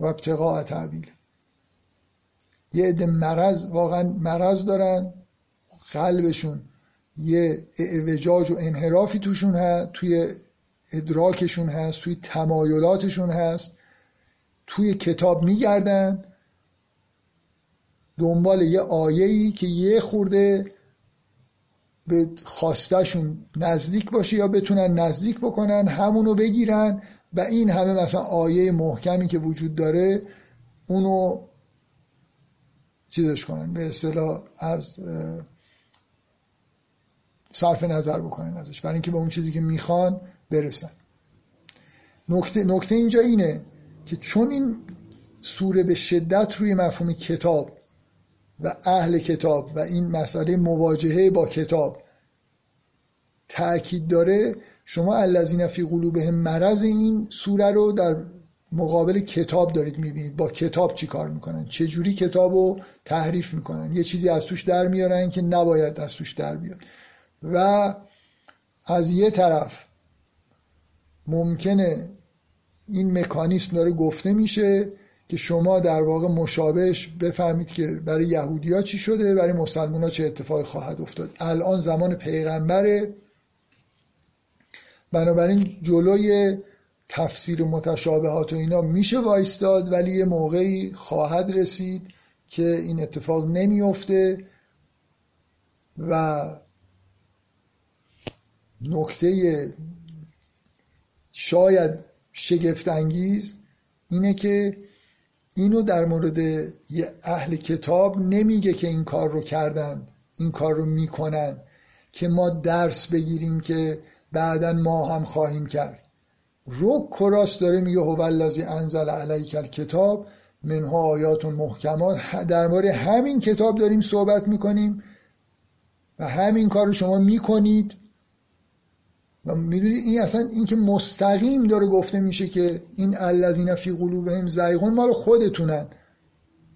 Speaker 1: و ابتغاء تعبیل یه عده مرض واقعا مرض دارن. قلبشون یه اعوجاج و انحرافی توشون هست توی ادراکشون هست توی تمایلاتشون هست توی کتاب میگردن. دنبال یه آیه‌ای که یه خورده به خواستشون نزدیک باشه یا بتونن نزدیک بکنن همونو بگیرن و این همه مثلا آیه محکمی که وجود داره اونو چیزش کنن به اصطلاح از صرف نظر بکنن ازش. برای اینکه به اون چیزی که می‌خوان برسن. نکته, نکته اینجا اینه که چون این سوره به شدت روی مفهوم کتاب و اهل کتاب و این مسئله مواجهه با کتاب تأکید داره شما الذین فی قلوبهم مرض این سوره رو در مقابل کتاب دارید می‌بینید. با کتاب چی کار می‌کنن؟ چه جوری کتاب رو تحریف می‌کنن؟ یه چیزی از توش در میارن که نباید از توش در بیاد. و از یه طرف ممکنه این مکانیسم داره گفته میشه که شما در واقع مشابهش بفهمید که برای یهودیا چی شده برای مسلمان ها چه اتفاقی خواهد افتاد. الان زمان پیغمبره. بنابراین جلوی تفسیر متشابهات و اینا میشه وایستاد ولی یه موقعی خواهد رسید که این اتفاق نمیفته و نکته شاید شگفت انگیز اینه که اینو در مورد یه اهل کتاب نمیگه که این کار رو کردن این کار رو می‌کنن که ما درس بگیریم که بعدا ما هم خواهیم کرد. رو کراس داره میگه هو الذی انزل علیک الکتاب منها آیات محکمات. در مورد همین کتاب داریم صحبت می‌کنیم و همین کار رو شما می‌کنید. و می‌دونید این اصلا این که مستقیم داره گفته میشه که این الذین فی قلوبهم زیغون مال خودتونن.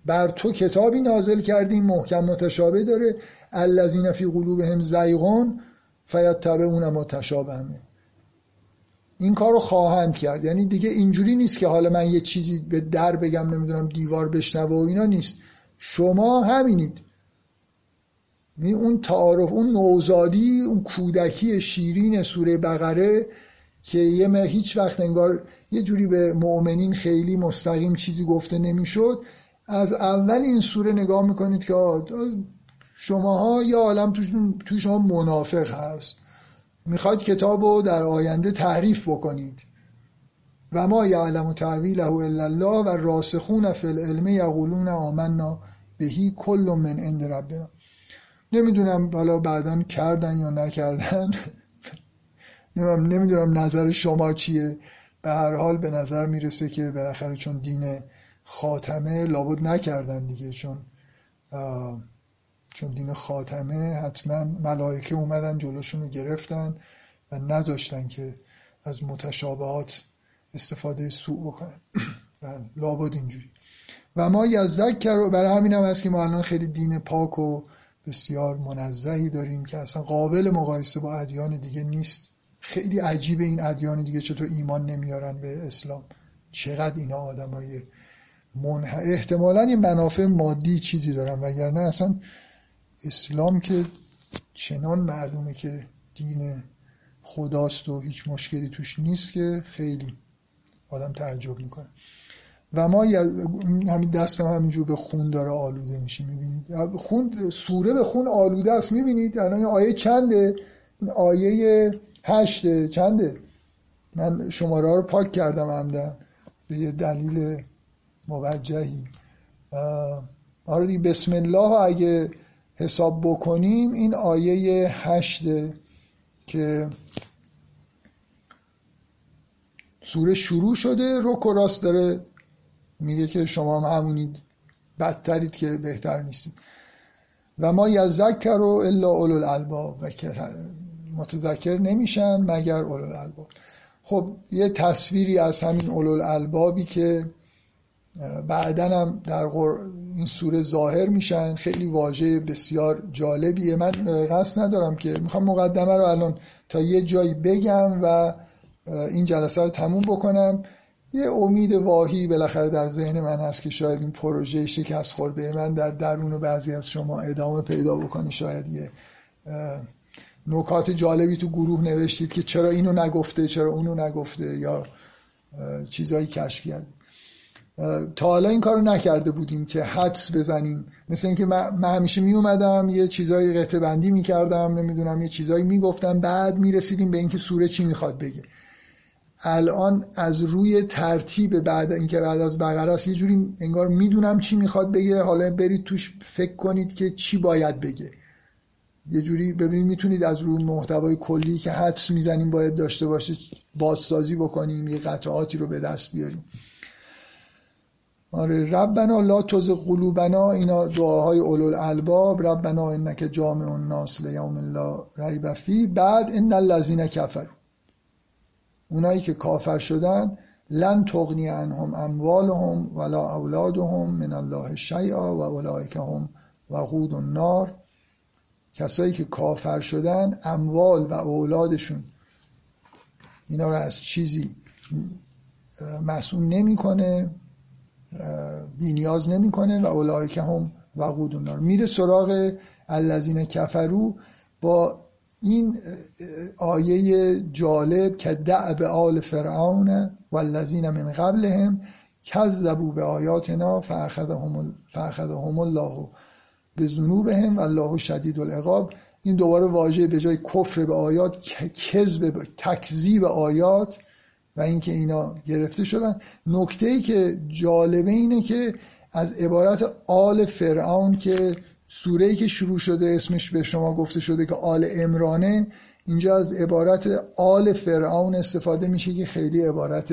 Speaker 1: بر تو کتابی نازل کردیم محکم متشابه داره. الذین فی قلوبهم زیغون فیتبعون ما تشابهه این کار رو خواهند کرد. یعنی دیگه اینجوری نیست که حالا من یه چیزی به در بگم نمی‌دونم دیوار بشنوه و اینا نیست. شما همینید. اون تعارف اون نوزادی اون کودکی شیرین سوره بقره که یه هیچ وقت انگار یه جوری به مؤمنین خیلی مستقیم چیزی گفته نمی‌شد. از اول این سوره نگاه می‌کنید که شماها یا عالم تو شما منافق هست. می‌خواد کتاب رو در آینده تحریف بکنید. و ما یعلم تعویله الا الله و راسخون فی العلم یقولون آمنا بهی کل من عند ربنا. نمی‌دونم حالا بعدا کردن یا نکردن. نمی‌دونم نظر شما چیه. به هر حال به نظر می‌رسه که بالاخره چون دین خاتمه لابد نکردن دیگه چون چون دین خاتمه حتما ملائکه اومدن جلوشون رو گرفتن و نذاشتن که از متشابهات استفاده سوء بکنن. و لابد اینجوری. و ما یزک برای همین هم هست که ما الان خیلی دین پاک و بسیار منزهی داریم که اصلا قابل مقایسه با ادیان دیگه نیست. خیلی عجیب این ادیان دیگه چطور ایمان نمیارن به اسلام. چقدر اینا آدمای منح... احتمالا این منافع مادی چیزی دارن وگرنه اصلا اسلام که چنان معلومه که دین خداست و هیچ مشکلی توش نیست که خیلی آدم تعجب می‌کنه. و ما همین دستم همینجور به خون داره آلوده میشه می‌بینید؟ خون سوره به خون آلوده است می‌بینید؟ الان آیه چنده؟ این آیه هشته چنده؟ من شماره رو پاک کردم عمدن به یه دلیل موجهی. آره دیگه بسم الله اگه حساب بکنیم این آیه هشته که سوره شروع شده رو راست داره میگه که شما هم همونید بدترید که بهتر نیستید. و ما یذکر رو الا اولو الالباب و متذکر نمیشن مگر اولو الالباب. خب یه تصویری از همین اولو الالبابی که بعدا هم در این سوره ظاهر میشن. خیلی واژه بسیار جالبیه. من قصد ندارم که می‌خوام مقدمه رو الان تا یه جایی بگم و این جلسه رو تموم بکنم. یه امید واهی بالاخره در ذهن من هست که شاید این پروژه شکست خورده. من در درون و بعضی از شما ادامه پیدا بکنه. شاید یه نکات جالبی تو گروه نوشتید که چرا اینو نگفته چرا اونو نگفته یا چیزایی کشف کردید تا حالا این کارو نکرده بودیم که حدس بزنیم. مثل اینکه من همیشه می اومدم یه چیزایی قطع بندی می‌کردم نمی‌دونم یه چیزایی می‌گفتم بعد می‌رسیدیم به اینکه سوره چی می‌خواد بگه. الان از روی ترتیب بعد اینکه بعد از بقره است یه جوری انگار می‌دونم چی می‌خواد بگه. حالا برید توش فکر کنید که چی باید بگه. یه جوری ببینید می‌تونید از روی محتوای کلی که حدس می‌زنیم باید داشته باشه بازسازی بکنیم یه قطعاتی رو به دست بیاریم. آره ربنا لا توز قلوبنا اینا دعاهای اولو الالباب ربنا انک جامع الناس لیوم لا ریب فی. بعد ان الذین کفروا. اونایی که کافر شدن لن تغنی عنهم اموالهم ولا اولادهم من الله شیئا و اولئک هم وقود النار. کسایی که کافر شدن اموال و اولادشون. اینا رو از چیزی مسئول نمی‌کنه بی نیاز نمی‌کنه و اولئک هم وقود النار. میره سراغ الذین کفرو با این آیه جالب که دعب آل فرعون و الذین من قبلهم کذبوا به آیاتنا فاخذهم الله به ذنوبهم الله شدید العقاب. این دوباره واژه به جای کفر به آیات کذب تکذیب آیات و اینکه اینا گرفته شدن. نکته ای که جالبه اینه که از عبارت آل فرعون که سوره ای که شروع شده اسمش به شما گفته شده که آل امرانه اینجا از عبارت آل فرعون استفاده میشه که خیلی عبارت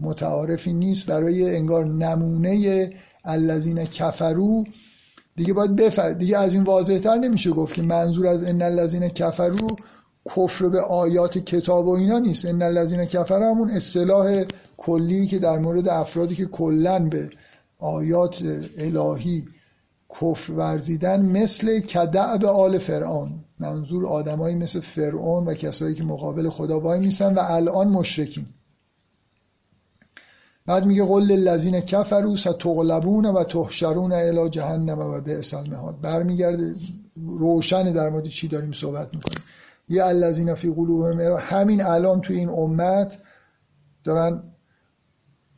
Speaker 1: متعارفی نیست. برای انگار نمونه الذین کفرو دیگه باید بفر دیگه از این واضحتر نمیشه گفت که منظور از ان الذین کفرو کفر به آیات کتاب و اینا نیست. ان الذین کفر همون اصطلاح کلی که در مورد افرادی که کلا به آیات الهی کفر ورزیدن مثل کدعب آل فرعون. منظور آدمایی مثل فرعون و کسایی که مقابل خدا وای میسن و الان مشرکین. بعد میگه قل للذین کفروا ستغلبون و تحشرون الی جهنم و بئس المهاد. برمیگرده روشن در مورد چی داریم صحبت می‌کنیم؟ یه الذین فی قلوبهم همین الان تو این امت دارن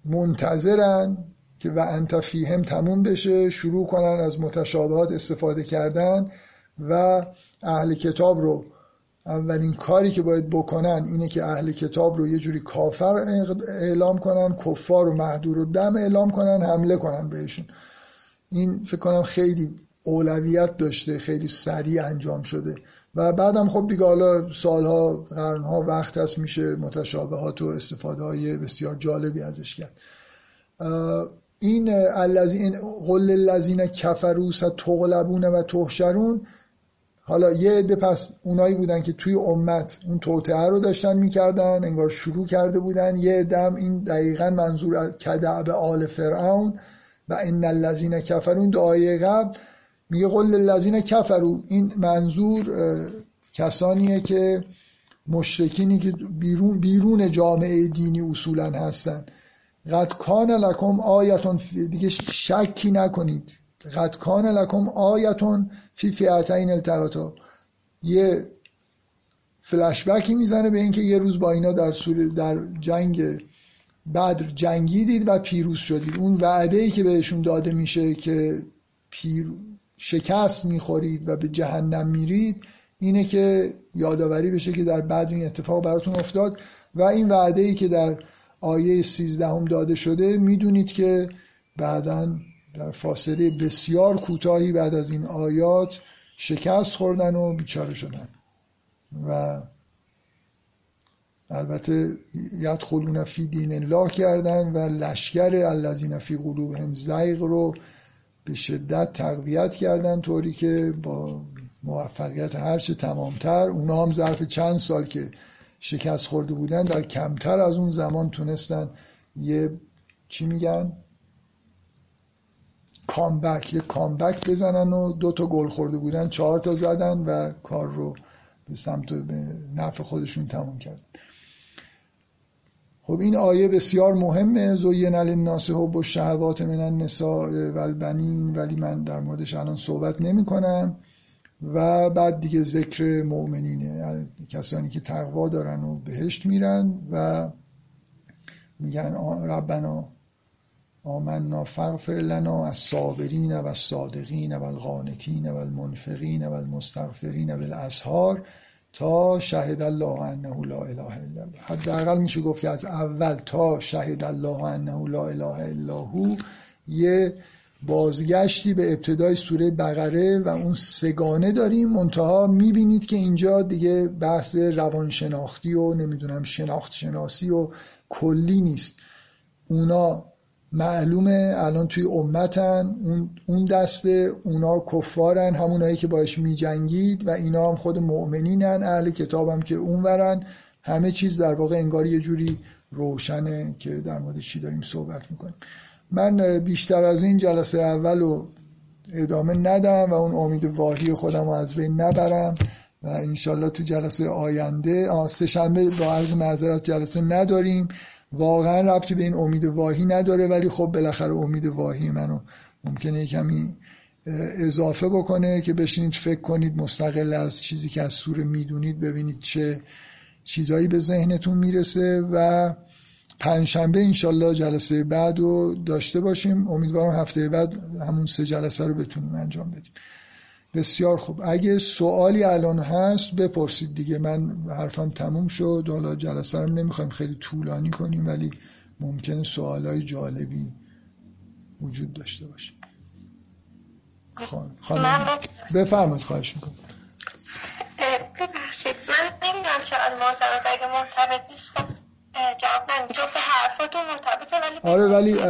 Speaker 1: منتظرن که و انت فیهم تموم بشه شروع کنن از متشابهات استفاده کردن و اهل کتاب رو اولین کاری که باید بکنن اینه که اهل کتاب رو یه جوری کافر اعلام کنن کفار و محدور و دم اعلام کنن حمله کنن بهشون. این فکر کنم خیلی اولویت داشته خیلی سریع انجام شده. و بعدم خب دیگه حالا سالها قرنها وقت هست میشه متشابهات و استفاده های بسیار جالبی ازش کرد. این الذین قل الذین کفروا ستغلبون و تحشرون. حالا یه عده پس اونایی بودن که توی امت اون توطعه رو داشتن می‌کردن انگار شروع کرده بودن. یه دم این دقیقا منظور کدعب آل فرعون و ان الذین کفرون دعای قبل میگه قل الذین کفرو این منظور کسانیه که مشرکینی که بیرون بیرون جامعه دینی اصولا هستن. قد کان لکم آیتون دیگه شکی نکنید. قد کان لکم آیتون فی فیعتین التقاطا یه فلشبکی می‌زنه به اینکه یه روز با اینا در در جنگ بدر جنگیدید و پیروز شدید. اون وعده ای که بهشون داده میشه که پیر شکست می‌خورید و به جهنم میرید اینه که یادآوری بشه که در بدر این اتفاق براتون افتاد و این وعده ای که در آیه 13 هم داده شده می‌دونید که بعدا در فاصله بسیار کوتاهی بعد از این آیات شکست خوردن و بیچاره شدن. و البته یدخلون فی دین الله کردن و لشکر الذین فی قلوبهم زیغ رو به شدت تقویت کردن طوری که با موفقیت هرچه تمامتر. اونا هم ظرف چند سال که شکست خورده بودن در کمتر از اون زمان تونستن یه چی میگن؟ کامبک یه کامبک بزنن و دو تا گل خورده بودن چهار تا زدن و کار رو به سمت به نفع خودشون تموم کردن خب این آیه بسیار مهمه زوین للناس حب الشهوات من النساء و البنین ولی من در موردش الان صحبت نمی کنم و بعد دیگه ذکر مؤمنینه کسانی که تقوا دارن و بهشت میرن و میگن ربنا آمنا فغفر لنا از صابرین و صادقین و الغانتین و المنفقین و المستغفرین و الاسهار تا شهد الله انه لا اله الا الله. حداقل میشه گفت که از اول تا شهد الله انه لا اله الا هو یه بازگشتی به ابتدای سوره بقره و اون سگانه داریم. منتها می‌بینید که اینجا دیگه بحث روانشناختی و نمی‌دونم شناخت شناسی و کلی نیست. اونا معلومه الان توی امتن اون دسته اونا کفارن همونایی که باش میجنگید و اینا هم خود مؤمنینن اهل کتابم که اونورن. همه چیز در واقع انگار یه جوری روشنه که در مورد چی داریم صحبت می‌کنیم. من بیشتر از این جلسه اول رو ادامه ندم و اون امید واهی خودم رو از بین نبرم و انشالله تو جلسه آینده سه شنبه با عرض معذرت جلسه نداریم. واقعا ربطی به این امید واهی نداره ولی خب بالاخره امید واهی منو ممکنه کمی اضافه بکنه که بشینید فکر کنید مستقل از چیزی که از سوره می‌دونید ببینید چه چیزایی به ذهنتون می‌رسه و پنجشنبه انشالله جلسه بعد رو داشته باشیم. امیدوارم هفته بعد همون سه جلسه رو بتونیم انجام بدیم. بسیار خوب. اگه سوالی الان هست بپرسید دیگه. من حرفم تموم شد. حالا جلسه رو نمی‌خوایم خیلی طولانی کنیم ولی ممکنه سوالای جالبی وجود داشته باشه. خانم بفرمایید خواهش می‌کنم.
Speaker 2: ببخشید. من نمی‌دونم چقدر مرتبط اگه مرتبط نیست جواب حرفاتون مرتبطه ولی
Speaker 1: آره ولی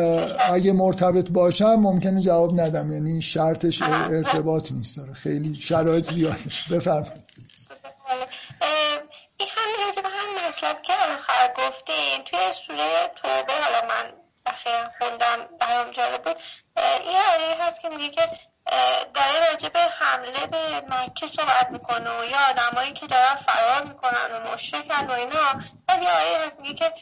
Speaker 1: اگه مرتبط باشم ممکنه جواب ندم. یعنی شرطش ارتباط نیست. داره خیلی شرایط زیاده بفرمایید.
Speaker 2: این همین راجع به هم مطلب که آخر گفتین توی سوره توبه حالا من اخیرا خوندم برام جالب بود. یه آیه هست که میگه که داره راجع به حمله به مکه صحبت می‌کنه و یا آدمایی که دارن فرار می‌کنن و مشرکن و اینا و یه آیه هست میگه که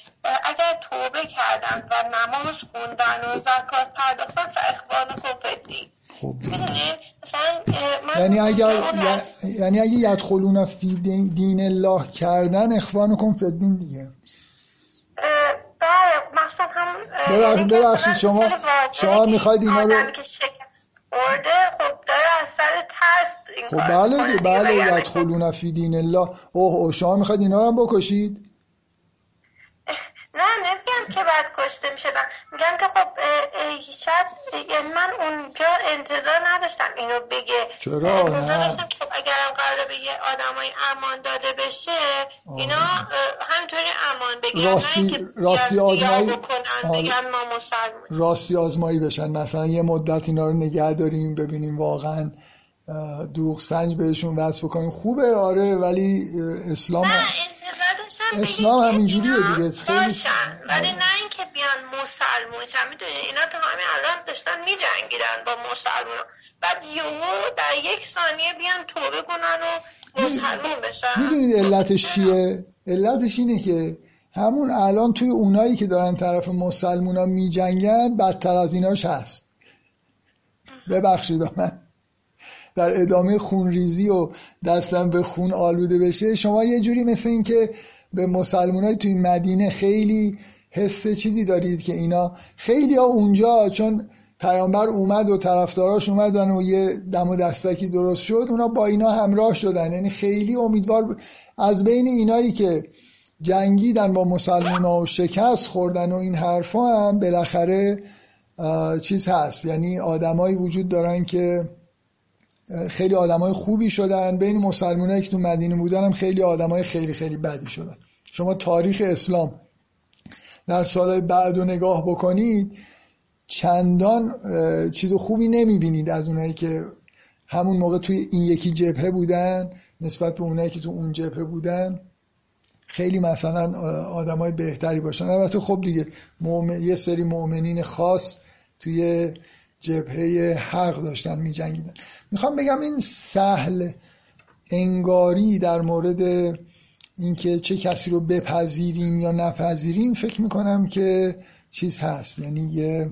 Speaker 2: اگر توبه کردن و نماز خوندن و زکات پرداختن فاخوان کفدی خب.
Speaker 1: یعنی اگر یعنی اگه یدخلون فی دین الله کردن اخوان کن فدین دیگه.
Speaker 2: بله مثلا
Speaker 1: هم ببخشید شما شما می‌خواید اینا رو
Speaker 2: ارده خب داره از سر ترس این
Speaker 1: خب بله بله یدخلون فی دین الله. اوه او شما می‌خواید اینا رو هم بکشید؟
Speaker 2: نه نمیگم که بعد کشته می‌شدن میگم که خب شاید یعنی من اونجا انتظار نداشتم اینو بگه.
Speaker 1: چرا؟
Speaker 2: انتظار داشتم که خب اگرم قراره به یه آدمای امان داده بشه اینا همینطوری امان بگیرن
Speaker 1: راستی, راستی آزمایی
Speaker 2: بگن ما مسلمان
Speaker 1: راستی آزمایی بشن. مثلا یه مدت اینا رو نگه داریم ببینیم واقعا دروغ سنج بهشون وصف بکنیم. خوبه آره ولی اسلام
Speaker 2: نه
Speaker 1: اسلام همینجوریه دیگه.
Speaker 2: خیلی ولی نه اینکه بیان مسلمون می‌دونی اینا تا همین الان داشتن میجنگیدن با مسلمون بعد یهو در یک ثانیه بیان توبه کنن و مسلمون بشن.
Speaker 1: می‌دونید علتش چیه؟ علتش اینه که همون الان توی اونایی که دارن طرف مسلمونا میجنگن بدتر از ایناش هست. ببخشید من در ادامه خونریزی و دستم به خون آلوده بشه شما یه جوری مثل این که به مسلمان توی مدینه خیلی حس چیزی دارید که اینا خیلی ها اونجا چون پیامبر اومد و طرفداراش اومدن و یه دم و دستکی درست شد اونا با اینا همراه شدن. یعنی خیلی امیدوار از بین اینایی که جنگیدن با مسلمان ها و شکست خوردن و این حرفا هم بالاخره چیز هست. یعنی آدمایی وجود دارن که خیلی آدمای خوبی شدن. بین مسلمانایی که تو مدینه بودن هم خیلی آدمای خیلی خیلی بدی شدن. شما تاریخ اسلام در سالهای بعد و نگاه بکنید چندان چیز خوبی نمی‌بینید از اونایی که همون موقع توی این یکی جبهه بودن نسبت به اونایی که تو اون جبهه بودن. خیلی مثلا آدمای بهتری باشن. البته خب دیگه یه سری مؤمنین خاص توی جبهه حق داشتن می جنگیدن می‌خوام بگم این سهل انگاری در مورد اینکه چه کسی رو بپذیریم یا نپذیریم فکر می‌کنم که چیز هست. یعنی یه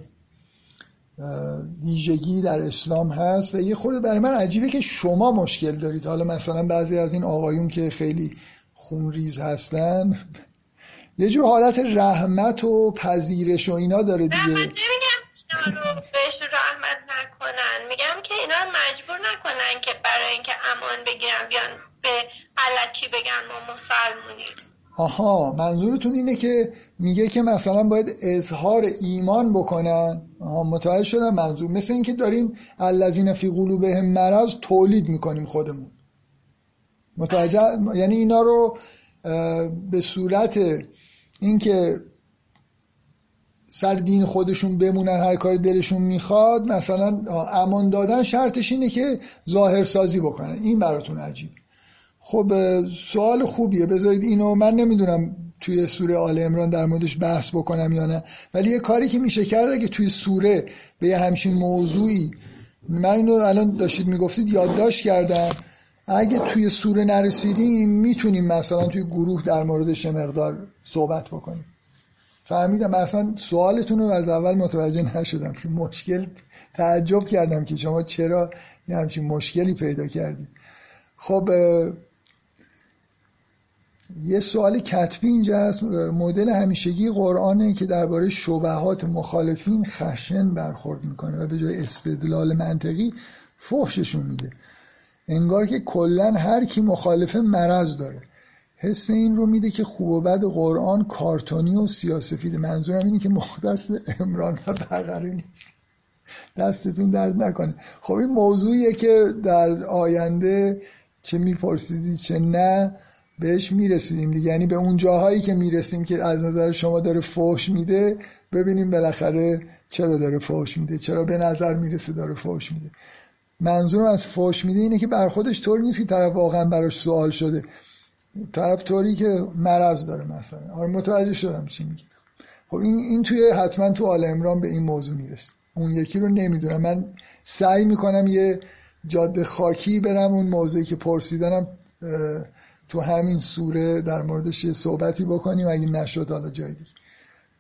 Speaker 1: ویژگی در اسلام هست و یه خورده برای من عجیبه که شما مشکل دارید. حالا مثلا بعضی از این آقایون که خیلی خونریز هستن یه جور حالت رحمت و پذیرش و اینا داره دیگه.
Speaker 2: رو بهش رحمت نکنن. میگم که اینا مجبور نکنن که برای اینکه امان بگیرن بیان به علکی بگن ما مسلمونیم.
Speaker 1: آها منظورتون اینه که میگه که مثلا باید اظهار ایمان بکنن؟ آها متوجه شدم منظور. مثل اینکه داریم الذین فی قلوبهم مرض تولید می‌کنیم خودمون. متوجه یعنی اینا رو به صورت اینکه سر دین خودشون بمونن هر کاری دلشون می‌خواد مثلا امان دادن شرطش اینه که ظاهر سازی بکنن. این براتون عجیب. خب سوال خوبیه. بذارید اینو من نمی‌دونم توی سوره آل امران در موردش بحث بکنم یا نه ولی یه کاری که میشه کرد که توی سوره به یه همچین موضوعی من اینو الان داشتید می‌گفتید یادداشت کردم. اگه توی سوره نرسیدیم می‌تونیم مثلا توی گروه در موردش مقدار صحبت بکنیم. فهمیدم اصلا سوالتون رو از اول متوجه نشدم که مشکل تعجب کردم که شما چرا یه همچین مشکلی پیدا کردید. خب یه سوال کتبی اینجا هست. مدل همیشگی قرآنه که درباره شبهات مخالفین خشن برخورد می‌کنه و به جای استدلال منطقی فحششون میده. انگار که کلا هر کی مخالف مرض داره. حس این رو میده که خوب و بد قرآن کارتونی و سیاسفید. منظورم اینه که مختص امران و بقره نیست. دستتون درد نکنه. خب این موضوعیه که در آینده چه میپرسیدی چه نه بهش می‌رسیدیم دیگه. یعنی به اون جاهایی که می‌رسیم که از نظر شما داره فوش میده ببینیم بالاخره چرا داره فوش میده چرا به نظر می‌رسه داره فوش میده. منظورم از فوش میده اینه که بر خودش طور نیست که طرف واقعا براش سوال شده. طرف طوری که مرض داره مثلا. آره متوجه شدم چی میگید خب این این توی حتما تو آل عمران به این موضوع می‌رسه. اون یکی رو نمی‌دونم. من سعی می‌کنم یه جاده خاکی برم اون موضوعی که پرسیدنم تو همین سوره در موردش یه صحبتی بکنیم. اگه نشد حالا جای دیگه.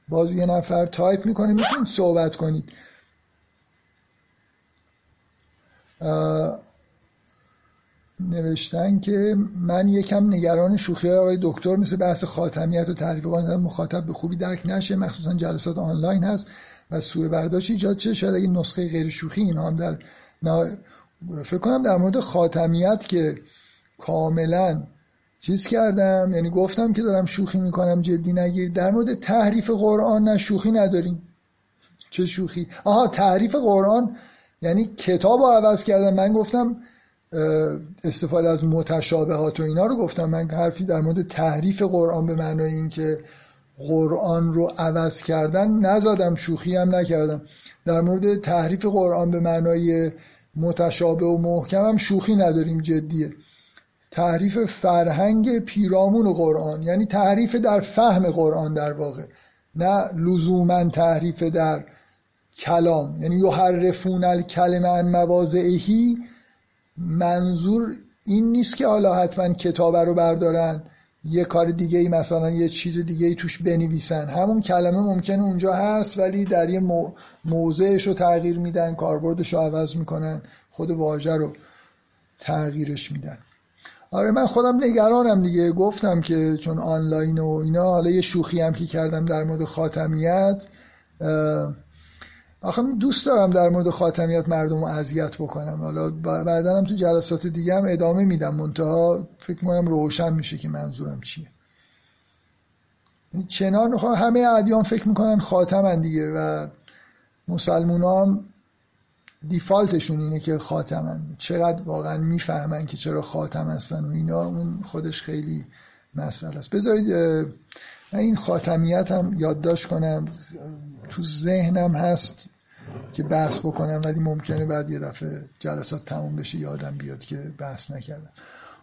Speaker 1: باز یه نفر تایپ می‌کنه می‌تونید صحبت کنید. نوشتن که من یکم نگران شوخی آقای دکتر مثل بحث خاتمیت و تحریف مخاطب به خوبی درک نشه مخصوصا جلسات آنلاین هست و سوء برداشت ایجاد چه شاید اگه نسخه غیر شوخی اینا هم در فکر کنم در مورد خاتمیت که کاملا چیز کردم یعنی گفتم که دارم شوخی می‌کنم جدی نگیر. در مورد تحریف قرآن نه شوخی نداریم. چه شوخی؟ آها تحریف قرآن یعنی کتاب رو عوض کردم. من گفتم استفاده از متشابهات و اینا رو گفتم. من حرفی در مورد تحریف قرآن به معنای اینکه قرآن رو عوض کردن نزادم شوخی هم نکردم. در مورد تحریف قرآن به معنای متشابه و محکم هم شوخی نداریم جدیه. تحریف فرهنگ پیرامون قرآن یعنی تحریف در فهم قرآن در واقع نه لزوما تحریف در کلام. یعنی یحرفون الکلمه عن مواضعهی منظور این نیست که حالا حتما کتابه رو بردارن یه کار دیگه ای مثلا یه چیز دیگه ای توش بنویسن. همون کلمه ممکنه اونجا هست ولی در یه موضعش رو تغییر میدن کاربردش رو عوض می‌کنن خود واژه رو تغییرش میدن. آره من خودم نگرانم دیگه. گفتم که چون آنلاین و اینا حالا یه شوخی هم که کردم در مورد خاتمیت آخه دوست دارم در مورد خاتمیت مردم رو اذیت بکنم. حالا بعدا هم تو جلسات دیگه هم ادامه میدم. منتها فکر کنم روشن میشه که منظورم چیه. یعنی چنان همه ادیان فکر می‌کنن خاتمن دیگه و مسلمان هم دیفالتشون اینه که خاتمن. چقدر واقعا می‌فهمن که چرا خاتم هستن و اینا اون خودش خیلی مسئله است. بذارید این خاتمیت هم یادداشت کنم. تو ذهنم هست که بحث بکنم ولی ممکنه بعد یه دفعه جلسات تموم بشه یادم بیاد که بحث نکردم.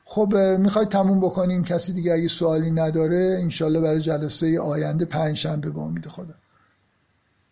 Speaker 1: خب می‌خواید تموم بکنیم؟ کسی دیگه اگه سوالی نداره انشالله برای جلسه آینده پنج شنبه با امید خدا.